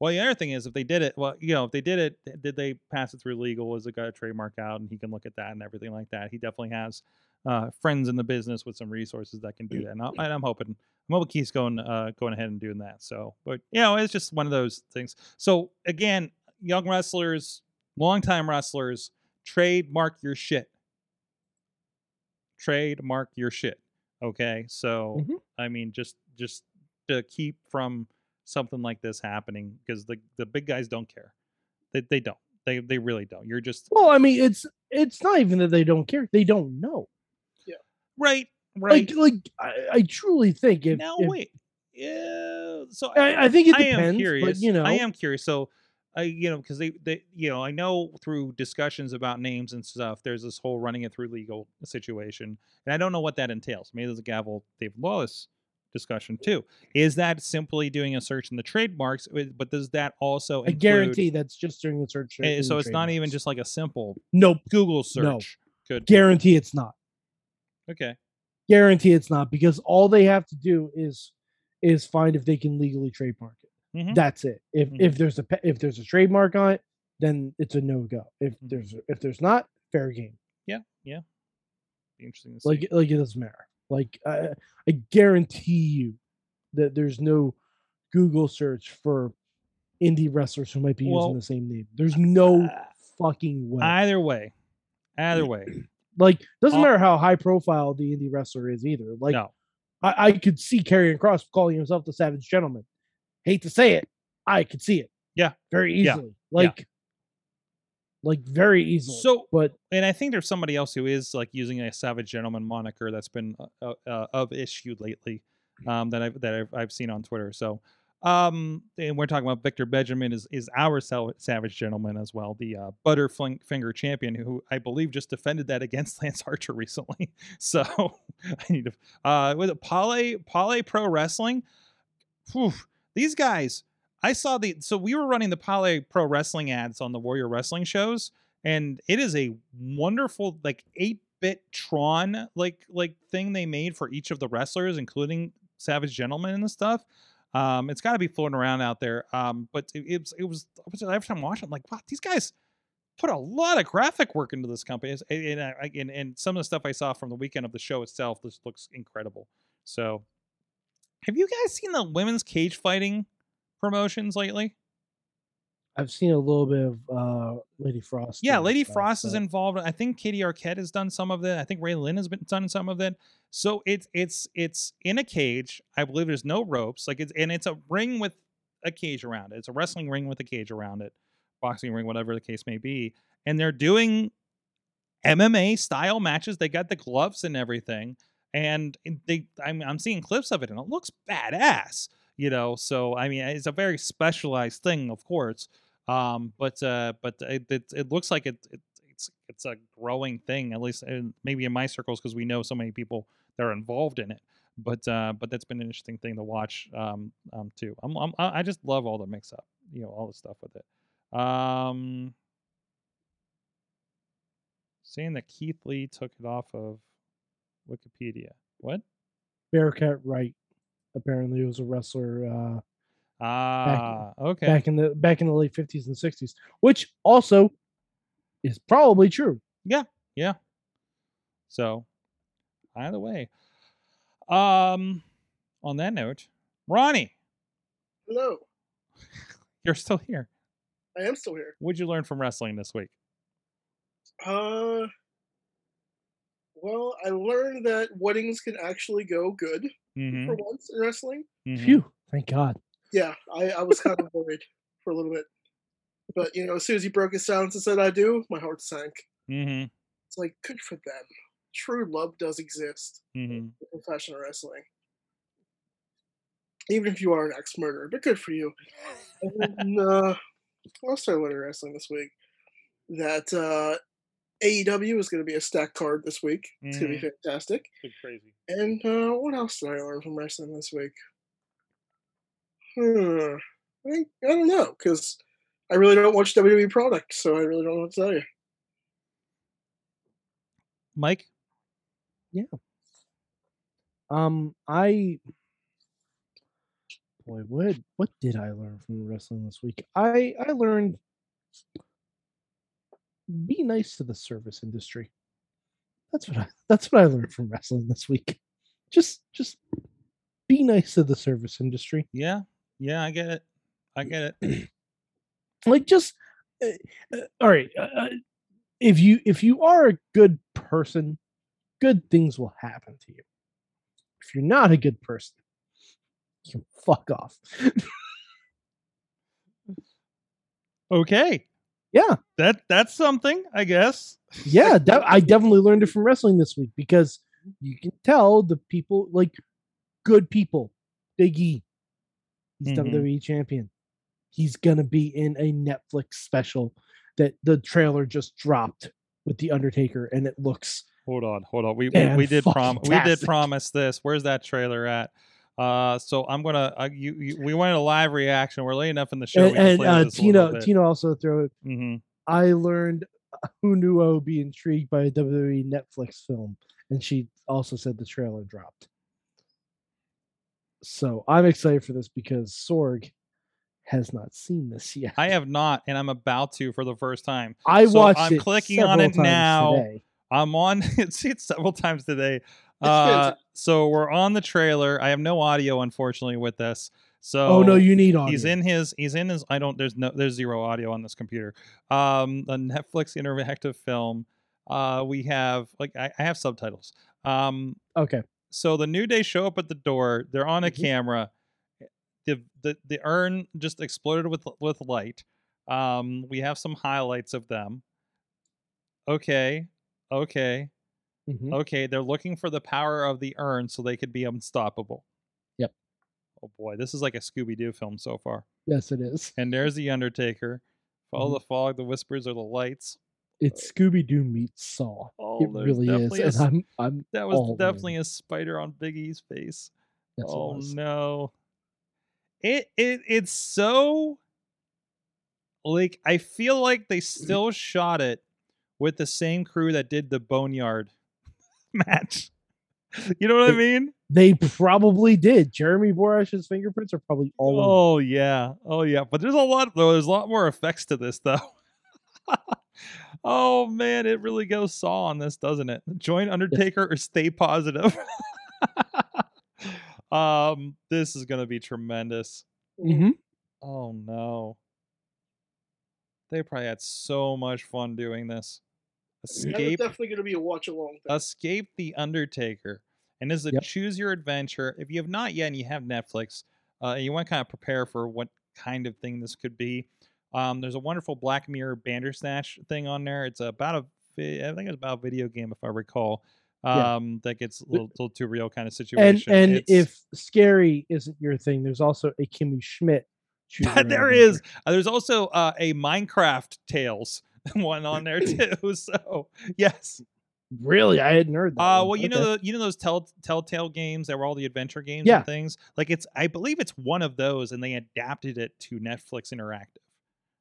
Well, the other thing is, if they did it, well, you know, if they did it, did they pass it through legal? Was it got a trademark out, and he can look at that and everything like that? He definitely has uh, friends in the business with some resources that can do that, and, I, and I'm hoping, I'm hoping Keith's going, uh, going ahead and doing that. So, but you know, it's just one of those things. So again, young wrestlers, longtime wrestlers, trademark your shit. Trademark your shit. Okay, so Mhm. I mean, just just to keep from something like this happening because the the big guys don't care. They they don't. They they really don't. You're just Well, I mean, it's it's not even that they don't care; they don't know. Yeah. Right, right. Like, like I, I truly think if, now if- wait. Yeah. So I, I think it I am depends, curious. but you know, I am curious. So, I you know because they they you know I know through discussions about names and stuff. There's this whole running it through legal situation, and I don't know what that entails. Maybe there's a gavel David Lawless discussion too. Is that simply doing a search in the trademarks? uh, But does that also I guarantee that's just doing the search. eh, So it's not even just like a simple nope. Google search. Could Guarantee it's not. okay. Guarantee it's not because all they have to do is is find if they can legally trademark it. Mhm. That's it. If Mhm. if there's a if there's a trademark on it, then it's a no go. If Mhm. there's if there's not, fair game. Yeah, yeah. Interesting to see. Like like it doesn't matter. Like I I guarantee you that there's no Google search for indie wrestlers who might be Well, using the same name. There's no uh, fucking way. either way, either way. like doesn't matter how high profile the indie wrestler is either. Like no, I, I could see Karrion Kross calling himself the Savage Gentleman. Hate to say it, I could see it. Yeah. very Yeah. easily. Like, like very easily. So- but and I think there's somebody else who is like using a Savage Gentleman moniker that's been uh, uh, of issue lately, um, that I've that I've, I've seen on Twitter. So, um, and we're talking about Victor Benjamin is is our Savage Gentleman as well, the uh, Butterfinger champion who I believe just defended that against Lance Archer recently. So I need to. Uh, was it Pale Pale Pro Wrestling? Whew, these guys. I saw the so we were running the Pale Pro Wrestling ads on the Warrior Wrestling shows, and it is a wonderful like eight bit Tron like like thing they made for each of the wrestlers, including Savage Gentleman and stuff. Um, it's got to be floating around out there. Um, but it, it was it was every time I watch it, I'm like, wow, these guys put a lot of graphic work into this company, and and, and and some of the stuff I saw from the weekend of the show itself just looks incredible. So, have you guys seen the women's cage fighting promotions lately? I've seen a little bit of uh Lady Frost. Yeah, Lady stuff, Frost is involved. I think Katie Arquette has done some of it. I think Ray Lynn has been done some of it. So it's it's it's in a cage. I believe there's no ropes. Like it's and it's a ring with a cage around it. It's a wrestling ring with a cage around it, boxing ring, whatever the case may be. And they're doing MMA style matches. They got the gloves and everything. And they, I'm, I'm seeing clips of it, and it looks badass. You know, so I mean, it's a very specialized thing, of course. Um, but uh, but it, it it looks like it, it it's it's a growing thing, at least in, maybe in my circles, because we know so many people that are involved in it. But uh, but that's been an interesting thing to watch um, um too. I'm, I'm I just love all the mix up, you know, all the stuff with it. Um, saying that Keith Lee took it off of Wikipedia. What? Bearcat Wright. Apparently, was a wrestler. Uh, Ah, okay. back in the back in the late 50s and 60s, which also is probably true. Yeah. Yeah. So, either way. Um, on that note, Ronnie, Hello. you're still here. I am still here. What'd you learn from wrestling this week? Uh, well, I learned that weddings can actually go good Mm-hmm. for once in wrestling. Phew, thank God. Yeah, I, I was kind of worried for a little bit. But, you know, as soon as he broke his silence and said, I do, my heart sank. Mm-hmm. It's like, good for them. True love does exist Mm-hmm. in professional wrestling. Even if you are an ex murderer, but good for you. And uh, what else did I learn in wrestling this week? That uh, AEW is going to be a stack card this week. It's going to be fantastic. It's crazy. And uh, what else did I learn from wrestling this week? Hmm. I, I don't know because I really don't watch WWE product, so I really don't know what to tell you. Mike? Yeah. Um, I boy, what what did I learn from wrestling this week? I I learned be nice to the service industry. That's what I that's what I learned from wrestling this week. Just just be nice to the service industry. Yeah. Yeah, I get it. I get it. Like just uh, uh, all right. Uh, uh, if you if you are a good person, good things will happen to you. If you're not a good person, you can fuck off. Okay. Yeah. That that's something, I guess. yeah, that, I definitely learned it from wrestling this week because you can tell the people like good people. Big E, he's Mhm. WWE champion. He's gonna be in a Netflix special that the trailer just dropped with the Undertaker, and it looks Hold on, hold on. We we, we did prom we did promise this. Where's that trailer at? Uh, so I'm gonna uh, you, you we wanted a live reaction. We're late enough in the show. and, and uh, Tina. Tina also threw it. Mhm. I learned uh, who knew I would be intrigued by a WWE Netflix film, and she also said the trailer dropped. So I'm excited for this because Sorg has not seen this yet. I have not, and I'm about to for the first time. I so watched I'm clicking on it now. today. I'm on see it several times today. Uh, so we're on the trailer. I have no audio, unfortunately, with this. So Oh no, you need audio. He's in his. He's in his. I don't. There's no. There's zero audio on this computer. Um, a Netflix interactive film. Uh, we have like I, I have subtitles. Um, Okay. So the New Day show up at the door. They're on a Mhm. camera. The, the the urn just exploded with with light. Um, we have some highlights of them. Okay, okay, Mhm. okay. They're looking for the power of the urn so they could be unstoppable. Yep. Oh boy, this is like a Scooby Doo film so far. Yes, it is. And there's the Undertaker. Follow Mhm. the fog. The whispers are the lights. It's Scooby Doo meets Saw. Oh, it really is, a and I'm I'm That was all in. definitely a spider on Big E's face. It oh no. It it it's so like I feel like they mm-hmm. still shot it with the same crew that did the Boneyard match. You know what I mean? They probably did. Jeremy Borash's fingerprints are probably all. Oh yeah. Oh yeah. But there's a lot though. There's a lot more effects to this though. oh man, it really goes saw on this, doesn't it? Join Undertaker or stay positive. um, this is gonna be tremendous. Mhm. Oh no. They probably had so much fun doing this. Escape definitely going to be a watch along. Escape the Undertaker. And this is a Yep. choose your adventure. If you have not yet and you have Netflix, uh, and you want to kind of prepare for what kind of thing this could be, um, there's a wonderful Black Mirror Bandersnatch thing on there. It's about a, I think it's about a video game if I recall. Yeah. Um, that gets a little, little too real kind of situation. and It's- if scary isn't your thing, there's also a Kimmy Schmidt. There is. Uh, there's also uh, a Minecraft Tales one on there too. So yes. Really, I hadn't heard that. Uh, well, you Okay. know, the, you know those tell, Telltale games that were all the adventure games Yeah. and things. Like it's, I believe it's one of those, and they adapted it to Netflix Interactive.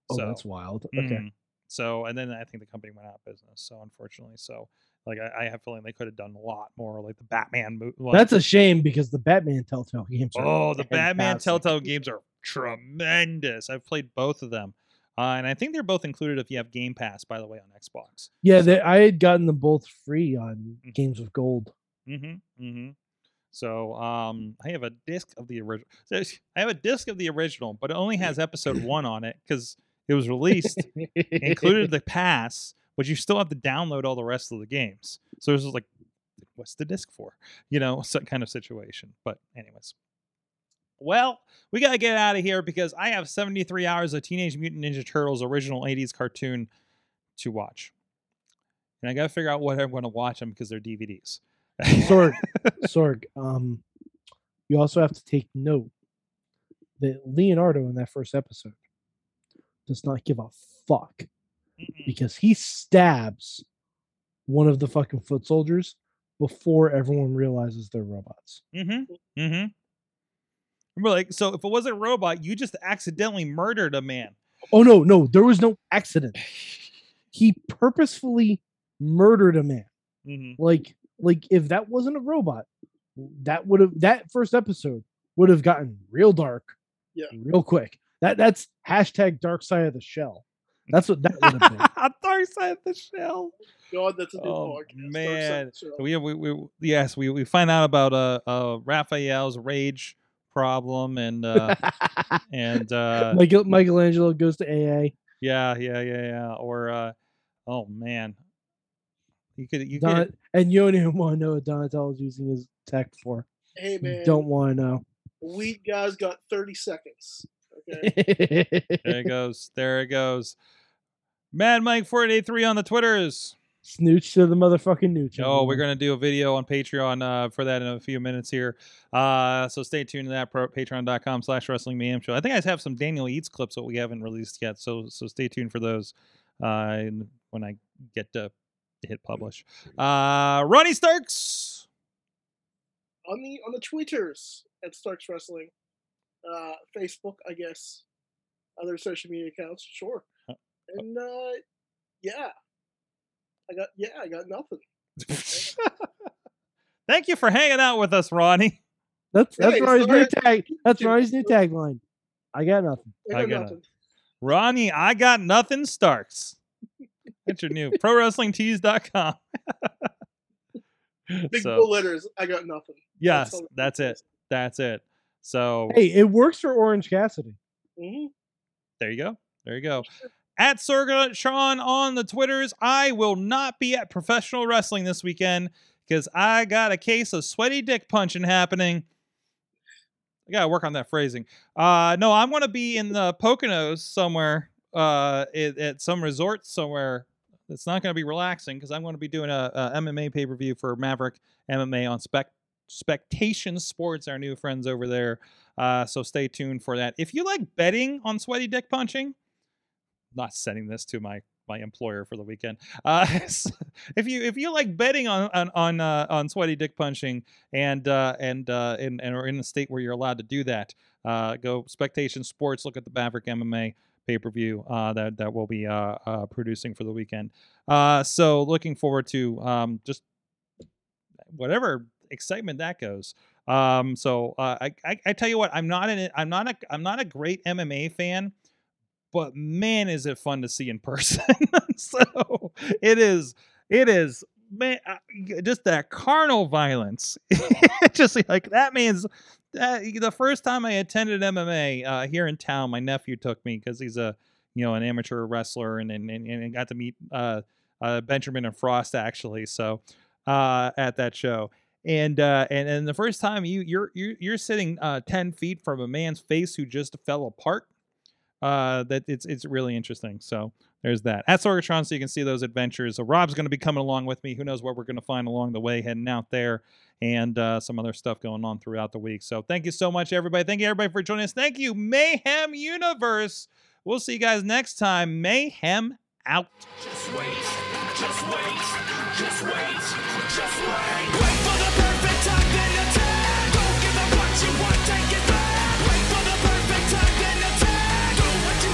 Oh, so, that's wild. Okay. mhm. So, and then I think the company went out of business. So, unfortunately, so like I, I have a feeling they could have done a lot more, like the Batman movie. That's a shame because the Batman Telltale games are oh, the Batman fantastic. Telltale games are tremendous. I've played both of them. Uh, and I think they're both included if you have Game Pass, by the way, on Xbox. Yeah, they, I had gotten them both free on Mhm. Games with Gold. Mm-hmm. Mm-hmm. So um, I have a disc of the original. I have a disc of the original, but it only has episode one on it because it was released included the pass, but you still have to download all the rest of the games. So it was like, what's the disc for? You know, some kind of situation. But anyways. Well, we gotta get out of here because I have 73 hours of Teenage Mutant Ninja Turtles original 80s cartoon to watch. And I gotta figure out what I'm gonna watch them because they're DVDs. Sorg, Sorg, um, you also have to take note that Leonardo in that first episode does not give a fuck Mm-mm. because he stabs one of the fucking foot soldiers before everyone realizes they're robots. Mm-hmm. Mm-hmm. Remember, like, so if it wasn't a robot, you just accidentally murdered a man. Oh no, no, there was no accident. He purposefully murdered a man. Mm-hmm. Like, like if that wasn't a robot, that would have that first episode would have gotten real dark, Yeah. real quick. That that's hashtag dark side of the shell. That's what that would have been. Dark side of the shell. God, that's a new Oh, podcast. Dark Side man. of the Show. We, we, we yes, we, we find out about uh, uh Raphael's rage problem and uh and uh Michael Michelangelo goes to AA. yeah yeah yeah yeah or uh oh man you could you Don, could and you don't even want to know what Donatello is using his tech for. Hey You man, don't want to know. We guys got 30 seconds. Okay. there it goes there it goes Mad Mike 483 on the Twitters. Snooch to the motherfucking nooch. Oh, we're gonna do a video on Patreon uh, for that in a few minutes here. Uh, so stay tuned to that. Pro- Patreon.com slash Wrestling Mayhem Show. I think I have some Daniel Eats clips that we haven't released yet. So so stay tuned for those uh, when I get to hit publish. Uh, Ronnie Starks. on the on the tweeters at Starks Wrestling, uh, Facebook, I guess, other social media accounts, sure, and uh, yeah, I got yeah, I got nothing. Thank you for hanging out with us, Ronnie. That's that's Hey, Ronnie's new tag. That's Ronnie's new tagline. I got nothing. I I got got nothing. Ronnie, I got nothing Starks. That's your new ProWrestlingTees.com. Big so, bull letters. I got nothing. yes, that's, it that's it. is. That's it. So Hey, it works for Orange Cassidy. Mhm. There you go. There you go. At Sorgatron on the Twitters, I will not be at professional wrestling this weekend because I got a case of sweaty dick punching happening. I gotta work on that phrasing. Uh, no, I'm gonna be in the Poconos somewhere, uh, at, at some resort somewhere. It's not gonna be relaxing because I'm gonna be doing a, a MMA pay per view for Maverick MMA on Spec Spectation Sports, our new friends over there. Uh, so stay tuned for that. If you like betting on sweaty dick punching, not sending this to my my employer for the weekend. Uh, if you if you like betting on on on, uh, on sweaty dick punching and uh, and uh, and and are in a state where you're allowed to do that, uh, go Spectation Sports. Look at the Maverick MMA pay per view uh, that that we'll be uh, uh, producing for the weekend. So looking forward to um, just whatever excitement that goes. Um, so uh, I, I I tell you what, I'm not an I'm not a I'm not a great MMA fan, but man, is it fun to see in person. so it is it is man uh, just that carnal violence. just like that means that the first time I attended MMA uh, here in town, my nephew took me because he's a you know an amateur wrestler and and, and, got to meet uh, uh, Benjamin and Frost actually. So uh, at that show. And uh, and and the first time you you're you're, you're sitting uh, ten feet from a man's face who just fell apart. Uh, that it's it's really interesting. So there's that at Sorgatron, so you can see those adventures. So Rob's going to be coming along with me. Who knows what we're going to find along the way, heading out there, and uh, some other stuff going on throughout the week. So thank you so much, everybody. Thank you everybody for joining us. Thank you, Mayhem Universe. We'll see you guys next time. Mayhem out. Just wait, just wait, just wait, just wait. Wait